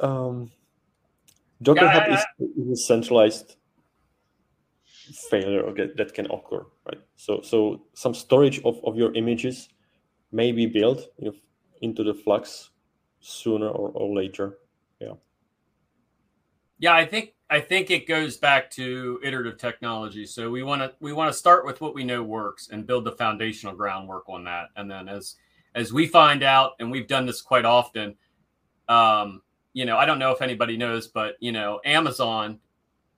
Um, Docker yeah, Hub yeah, yeah. Is, a centralized failure that, that can occur, right? So so some storage of, of your images may be built you know, into the Flux sooner or, or later. Yeah. Yeah, I think I think it goes back to iterative technology. So we want to we want to start with what we know works and build the foundational groundwork on that. And then as as we find out, and we've done this quite often, um, you know, I don't know if anybody knows, but you know, Amazon,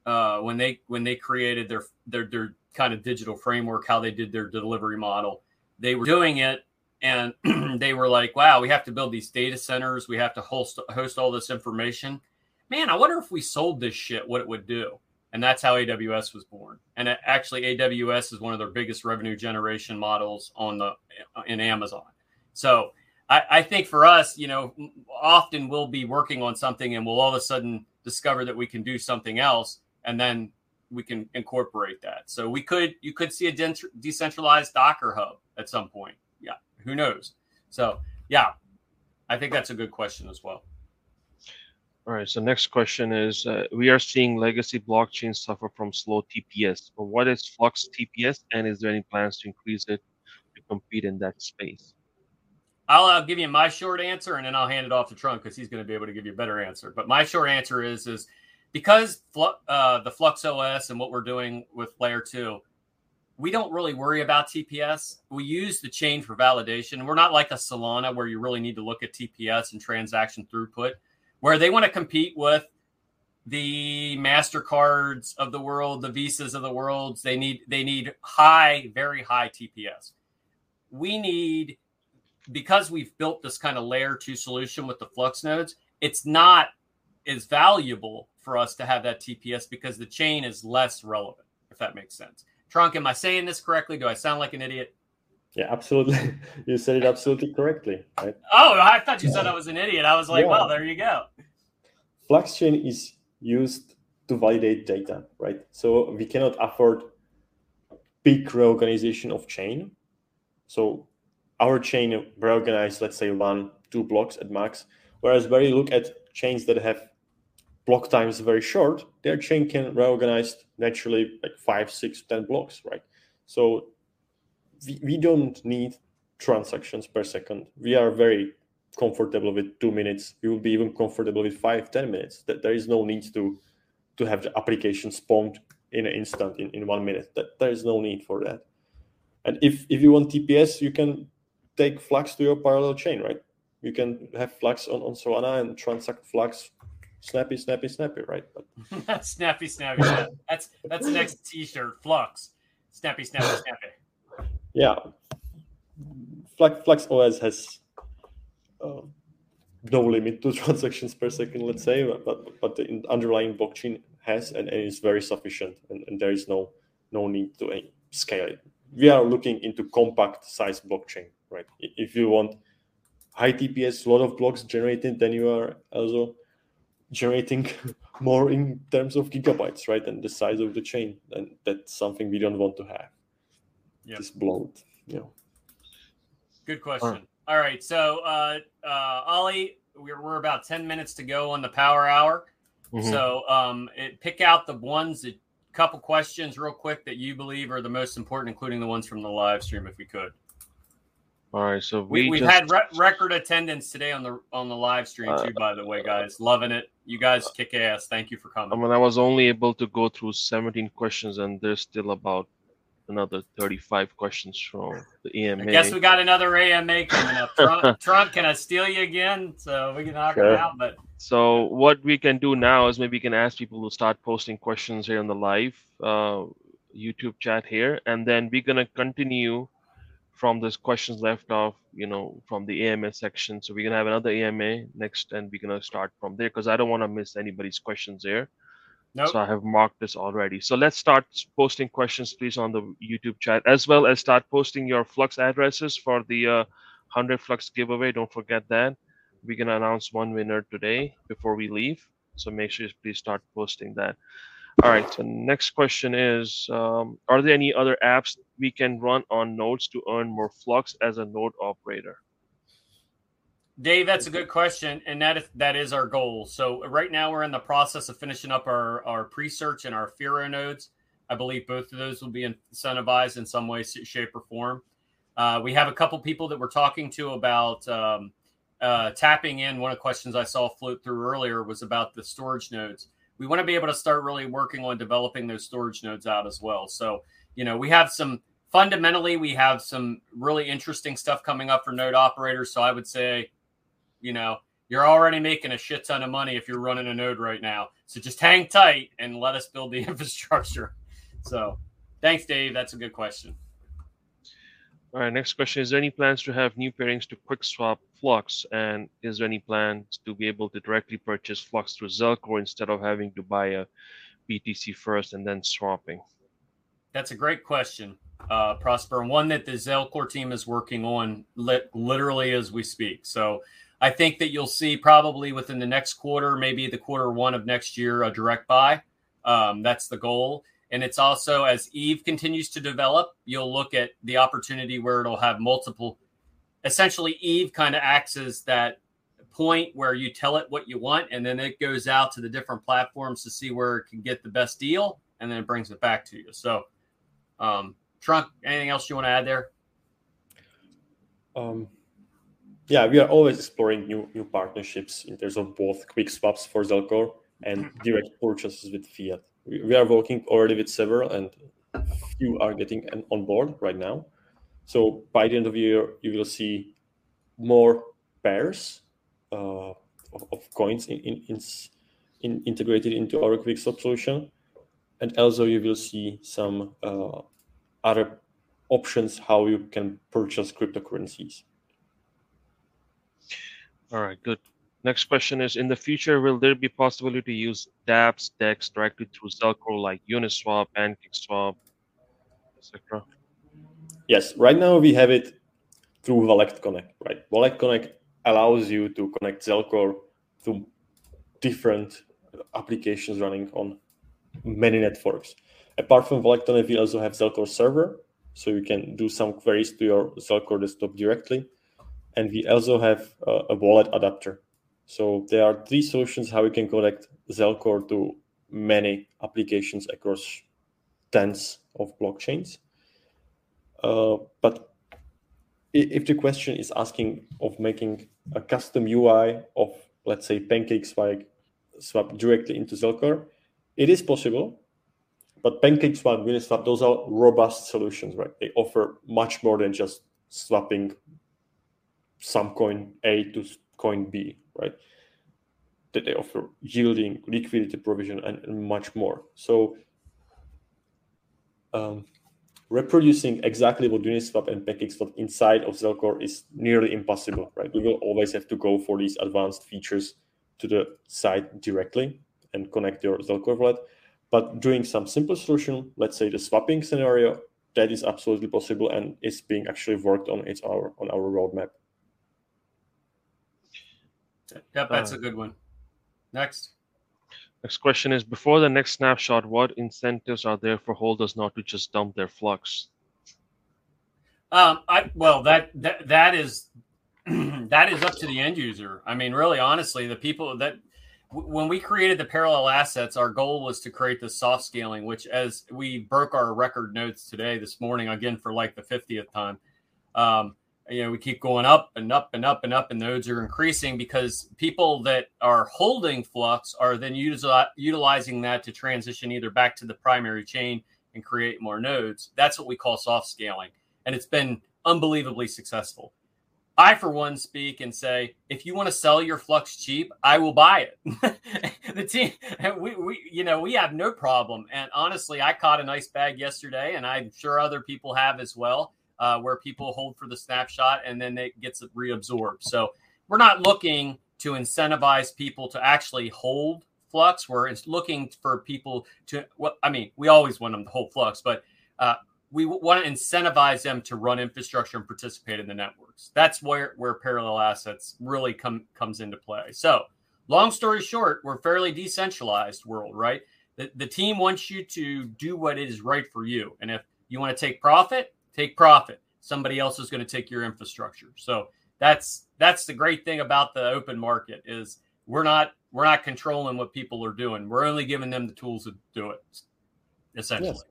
uh, when they when they created their their their kind of digital framework, how they did their delivery model, they were doing it, and they were like, "Wow, we have to build these data centers. We have to host host all this information." man, I wonder if we sold this shit, what it would do. And that's how AWS was born. And actually, AWS is one of their biggest revenue generation models on the in Amazon. So I, I think for us, you know, often we'll be working on something and we'll all of a sudden discover that we can do something else, and then we can incorporate that. So we could you could see a decentralized Docker hub at some point. Yeah, who knows? So yeah, I think that's a good question as well. All right, so next question is, uh, we are seeing legacy blockchains suffer from slow TPS. But what is Flux TPS, and is there any plans to increase it to compete in that space? I'll, I'll give you my short answer, and then I'll hand it off to Trunk because he's going to be able to give you a better answer. But my short answer is, is because uh, the Flux OS and what we're doing with Layer Two, we don't really worry about TPS. We use the chain for validation. We're not like a Solana where you really need to look at TPS and transaction throughput where they want to compete with the Mastercards of the world, the Visas of the world. They need they need high, very high TPS. We need because we've built this kind of layer two solution with the Flux nodes. It's not as valuable for us to have that TPS because the chain is less relevant. If that makes sense. Trunk, am I saying this correctly? Do I sound like an idiot? Yeah, absolutely. You said it absolutely correctly. Right? Oh, I thought you said I was an idiot. I was like, yeah. well, there you go. Flux chain is used to validate data, right? So we cannot afford big reorganization of chain. So our chain reorganized, let's say one, two blocks at max. Whereas where you look at chains that have block times very short, their chain can reorganize naturally like five, six, ten blocks, right? So we, we don't need transactions per second. We are very comfortable with two minutes. We will be even comfortable with five, ten minutes. That there is no need to to have the application spawned in an instant in, in one minute. That there is no need for that. And if if you want TPS, you can take Flux to your parallel chain, right? You can have Flux on, on Solana and transact Flux snappy, snappy, snappy, right? But... snappy, snappy. that's that's the next T-shirt. Flux, snappy, snappy, snappy yeah, Flux, Flux OS has uh, no limit to transactions per second, let's say, but but the underlying blockchain has and, and is very sufficient, and, and there is no no need to uh, scale it. We are looking into compact size blockchain, right? If you want high TPS, a lot of blocks generated, then you are also generating more in terms of gigabytes, right? And the size of the chain, and that's something we don't want to have. Yep. This bloat, know. Good question. All right, so uh, uh, Ali, we're we're about ten minutes to go on the power hour. Mm-hmm. So um, it, pick out the ones that couple questions real quick that you believe are the most important, including the ones from the live stream, if we could. All right, so we, we have just... had re- record attendance today on the on the live stream too. Uh, by the way, guys, loving it. You guys kick ass. Thank you for coming. I mean, I was only able to go through 17 questions, and there's still about another 35 questions from the AMA. I guess we got another AMA coming up. Trump, Trunk can I steal you again so we can knock sure. it out? But so what we can do now is maybe we can ask people to start posting questions here on the live uh, YouTube chat here, and then we're gonna continue from this questions left off, you know, from the AMA section. So we're gonna have another AMA next, and we're gonna start from there because I don't want to miss anybody's questions here. Nope. So I have marked this already. So let's start posting questions, please, on the YouTube chat, as well as start posting your Flux addresses for the uh, 100 Flux giveaway. Don't forget that. We're going to announce one winner today before we leave. So make sure you please start posting that. All right. So next question is, um, are there any other apps we can run on nodes to earn more Flux as a node operator? Dave, that's a good question, and that is, that is our goal. So right now we're in the process of finishing up our our Presearch and our Firo nodes. I believe both of those will be incentivized in some way, shape, or form. Uh, we have a couple people that we're talking to about um, uh, tapping in. One of the questions I saw float through earlier was about the storage nodes. We want to be able to start really working on developing those storage nodes out as well. So you know we have some fundamentally we have some really interesting stuff coming up for node operators. So I would say you know, you're already making a shit ton of money if you're running a node right now. So just hang tight and let us build the infrastructure. So thanks, Dave. That's a good question. All right, next question. Is there any plans to have new pairings to quick swap Flux? And is there any plans to be able to directly purchase Flux through Zelcore instead of having to buy a BTC first and then swapping? That's a great question, uh, Prosper, and one that the Zelcore team is working on literally as we speak. So I think that you'll see probably within the next quarter, maybe the quarter one of next year, a direct buy. Um, that's the goal. And it's also as Eve continues to develop, you'll look at the opportunity where it'll have multiple. Essentially, Eve kind of acts as that point where you tell it what you want, and then it goes out to the different platforms to see where it can get the best deal, and then it brings it back to you. So, um, Trunk, anything else you want to add there? Um, yeah, we are always exploring new new partnerships in terms of both quick swaps for Zelcore and direct purchases with fiat. We, we are working already with several, and few are getting on board right now. So by the end of the year, you will see more pairs uh, of, of, coins in, in, in, in, integrated into our quick solution, and also you will see some uh, other options how you can purchase cryptocurrencies. All right, good. Next question is, in the future, will there be possibility to use dApps, DEX directly through Zelcore like Uniswap, PancakeSwap, etc.? Yes, right now we have it through WalletConnect, right? WalletConnect allows you to connect Zelcore to different applications running on many networks. Apart from WalletConnect, we also have Zelcore server, so you can do some queries to your Zelcore desktop directly and we also have uh, a wallet adapter. So there are three solutions how we can connect Zelcore to many applications across tens of blockchains. Uh, but if the question is asking of making a custom UI of, let's say, PancakeSwap swap directly into Zelcore, it is possible. But PancakeSwap, Uniswap, those are robust solutions, right? They offer much more than just swapping some coin A to coin B, right? That they offer yielding, liquidity provision, and, and much more. So um, reproducing exactly what Uniswap and PancakeSwap inside of Zelcore is nearly impossible, right? We will always have to go for these advanced features to the site directly and connect your Zelcore wallet. But doing some simple solution, let's say the swapping scenario, that is absolutely possible and is being actually worked on. It's our on our roadmap. Yep, that's uh, a good one. Next. Next question is before the next snapshot, what incentives are there for holders not to just dump their flux? Um, I well that that that is that is up to the end user. I mean, really, honestly, the people that when we created the parallel assets, our goal was to create the soft scaling, which as we broke our record notes today, this morning, again for like the 50th time, um, you know, we keep going up and up and up and up, and nodes are increasing because people that are holding Flux are then utilizing that to transition either back to the primary chain and create more nodes. That's what we call soft scaling. And it's been unbelievably successful. I, for one, speak and say, if you want to sell your flux cheap, I will buy it. the team, we, we, you know, we have no problem. And honestly, I caught a nice bag yesterday, and I'm sure other people have as well uh, where people hold for the snapshot and then it gets reabsorbed. So we're not looking to incentivize people to actually hold flux. We're looking for people to, well, I mean, we always want them to hold flux, but uh, we want to incentivize them to run infrastructure and participate in the networks. That's where where parallel assets really come comes into play. So, long story short, we're fairly decentralized world, right? The, the team wants you to do what is right for you, and if you want to take profit, take profit. Somebody else is going to take your infrastructure. So that's that's the great thing about the open market is we're not we're not controlling what people are doing. We're only giving them the tools to do it. Essentially. Yes.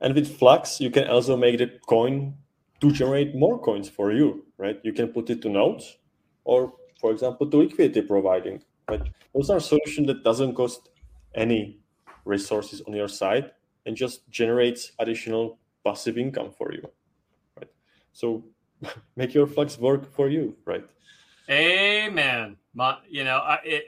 And with Flux, you can also make the coin to generate more coins for you, right? You can put it to nodes or, for example, to liquidity providing. Right? Those are solutions that doesn't cost any resources on your side and just generates additional passive income for you. So make your flux work for you, right? Amen. My, you know, I, it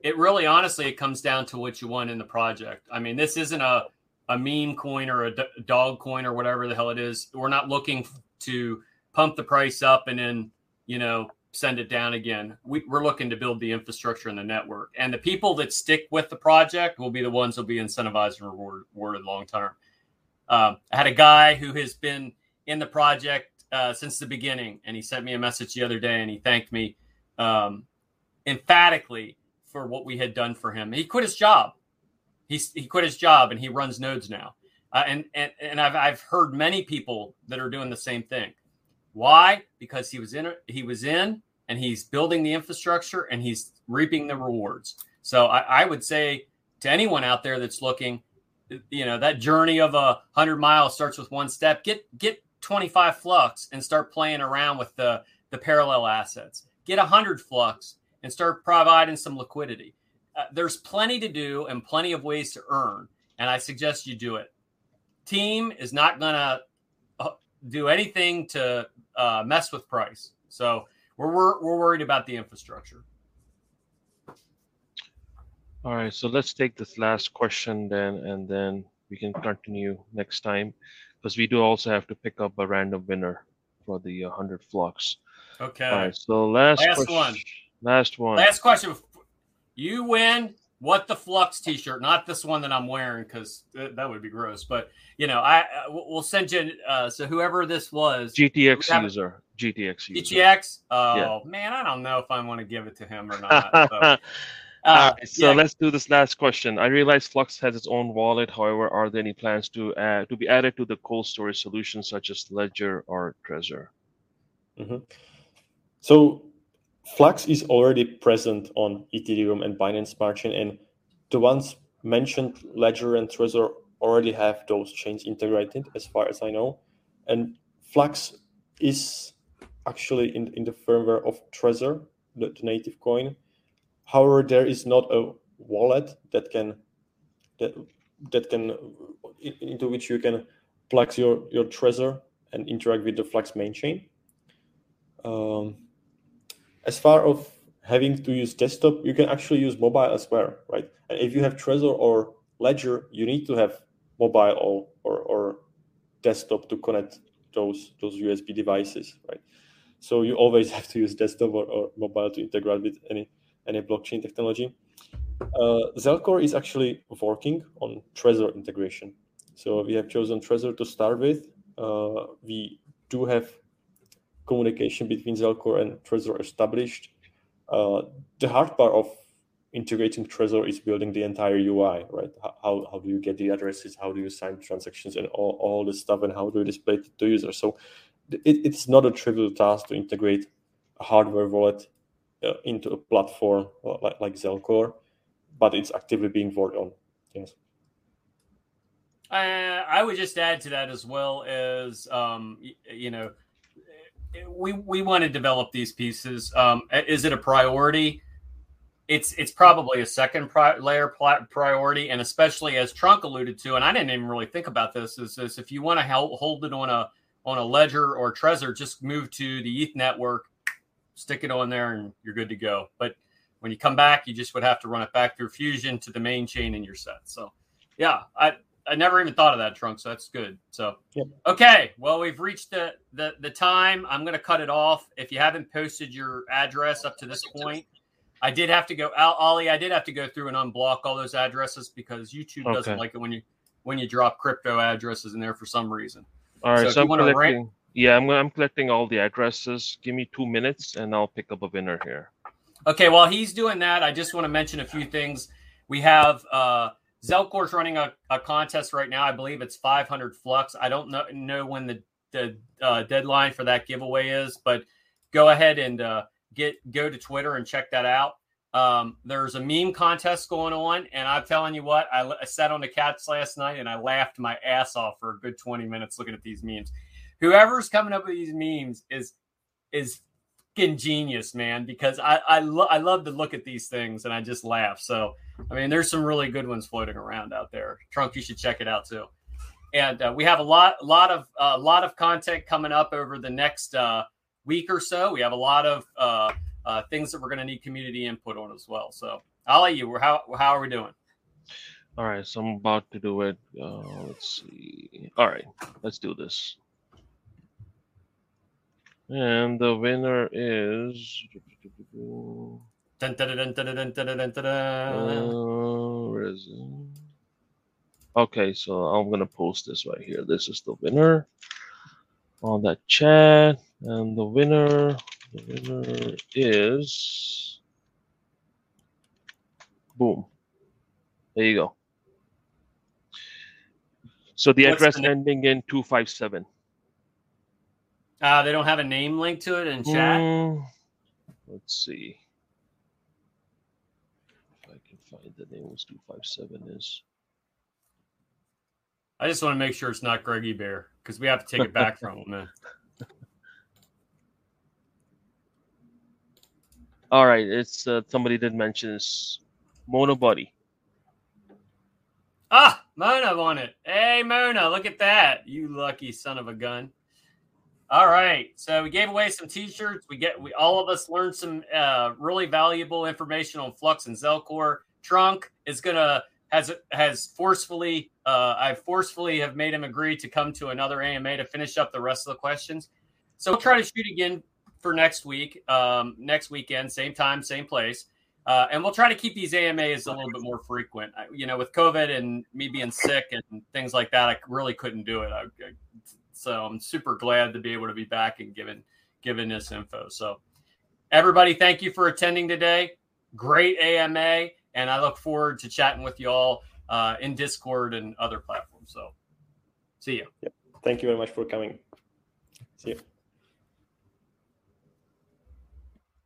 it really honestly it comes down to what you want in the project. I mean, this isn't a a meme coin or a d- dog coin or whatever the hell it is. We're not looking to pump the price up and then you know send it down again. We, are looking to build the infrastructure and the network, and the people that stick with the project will be the ones who'll be incentivized and rewarded, rewarded long term. Um, I had a guy who has been in the project uh, since the beginning, and he sent me a message the other day, and he thanked me um, emphatically for what we had done for him. He quit his job. He he quit his job, and he runs nodes now. Uh, and and and I've I've heard many people that are doing the same thing. Why? Because he was in he was in and he's building the infrastructure and he's reaping the rewards. So I, I would say to anyone out there that's looking, you know, that journey of a hundred miles starts with one step. Get get 25 flux and start playing around with the, the parallel assets. Get 100 flux and start providing some liquidity. Uh, there's plenty to do and plenty of ways to earn, and I suggest you do it. Team is not going to uh, do anything to uh, mess with price. So we're, we're, we're worried about the infrastructure. All right, so let's take this last question then, and then we can continue next time because we do also have to pick up a random winner for the 100 flux. Okay. All right. So last, last question, one. Last one. Last question. You win. What the flux T-shirt? Not this one that I'm wearing because that would be gross. But you know, I we'll send you. Uh, so whoever this was, GTX user. GTX user. GTX. Oh yeah. man, I don't know if I want to give it to him or not. So. Uh, so yeah. let's do this last question. I realize Flux has its own wallet. However, are there any plans to add to be added to the cold storage solutions such as Ledger or Trezor? Mm-hmm. So Flux is already present on Ethereum and Binance Smart Chain, and the ones mentioned, Ledger and Trezor, already have those chains integrated, as far as I know. And Flux is actually in, in the firmware of Trezor, the, the native coin However, there is not a wallet that can that that can into which you can plug your your Trezor and interact with the Flux main chain. Um, as far of having to use desktop, you can actually use mobile as well, right? And if you have Trezor or Ledger, you need to have mobile or, or, or desktop to connect those those USB devices, right? So you always have to use desktop or, or mobile to integrate with any any blockchain technology. Uh, Zelcore is actually working on Trezor integration. So we have chosen Trezor to start with. Uh, we do have communication between Zelcore and Trezor established. Uh, the hard part of integrating Trezor is building the entire UI, right? How, how do you get the addresses? How do you sign transactions and all, all this stuff? And how do you display it to users? So it, it's not a trivial task to integrate a hardware wallet uh, into a platform like, like Zelcore, but it's actively being worked on. Yes. Uh, I would just add to that as well as um, you, you know we we want to develop these pieces. Um, is it a priority? It's it's probably a second pri- layer priority, and especially as Trunk alluded to, and I didn't even really think about this. Is, is if you want to help hold it on a on a ledger or Trezor, just move to the ETH network, stick it on there, and you're good to go. But when you come back, you just would have to run it back through Fusion to the main chain in your set. So, yeah, I I never even thought of that trunk, so that's good. So okay, well we've reached the, the the time. I'm gonna cut it off. If you haven't posted your address up to this point, I did have to go. Out, Ali, I did have to go through and unblock all those addresses because YouTube okay. doesn't like it when you when you drop crypto addresses in there for some reason. All right, so, so I'm collecting. Rant, yeah, I'm I'm collecting all the addresses. Give me two minutes, and I'll pick up a winner here. Okay, while he's doing that, I just want to mention a few things. We have. uh Zelcore's running a, a contest right now. I believe it's 500 flux. I don't know, know when the, the uh, deadline for that giveaway is, but go ahead and uh, get go to Twitter and check that out. Um, there's a meme contest going on, and I'm telling you what, I, I sat on the cats last night and I laughed my ass off for a good 20 minutes looking at these memes. Whoever's coming up with these memes is is fucking genius, man, because I I, lo- I love to look at these things and I just laugh. So I mean, there's some really good ones floating around out there. Trunk, you should check it out too. And uh, we have a lot, a lot of, a uh, lot of content coming up over the next uh, week or so. We have a lot of uh, uh, things that we're going to need community input on as well. So I'll let you. How how are we doing? All right, so I'm about to do it. Uh, let's see. All right, let's do this. And the winner is. Dun, dun, dun, uh, where is it? Okay, so I'm gonna post this right here. This is the winner on that chat, and the winner, the winner is boom. There you go. So the What's address the ending in two five seven. Uh, they don't have a name link to it in chat. Mm, let's see. If I can find the name was 257 is. I just want to make sure it's not Greggy Bear because we have to take it back from him. Man. All right, it's uh, somebody did mention this Mona Buddy. Ah, Mona won it. Hey, Mona, look at that. You lucky son of a gun. All right. So we gave away some T-shirts. We get we all of us learned some uh, really valuable information on Flux and Zelcore. Trunk is gonna has has forcefully uh, I forcefully have made him agree to come to another AMA to finish up the rest of the questions. So we'll try to shoot again for next week, um, next weekend, same time, same place. Uh, and we'll try to keep these AMAs a little bit more frequent. You know, with COVID and me being sick and things like that, I really couldn't do it. I, I so I'm super glad to be able to be back and giving giving this info. So everybody, thank you for attending today. Great AMA, and I look forward to chatting with you all uh, in Discord and other platforms. So see you. Yep. Thank you very much for coming. See you.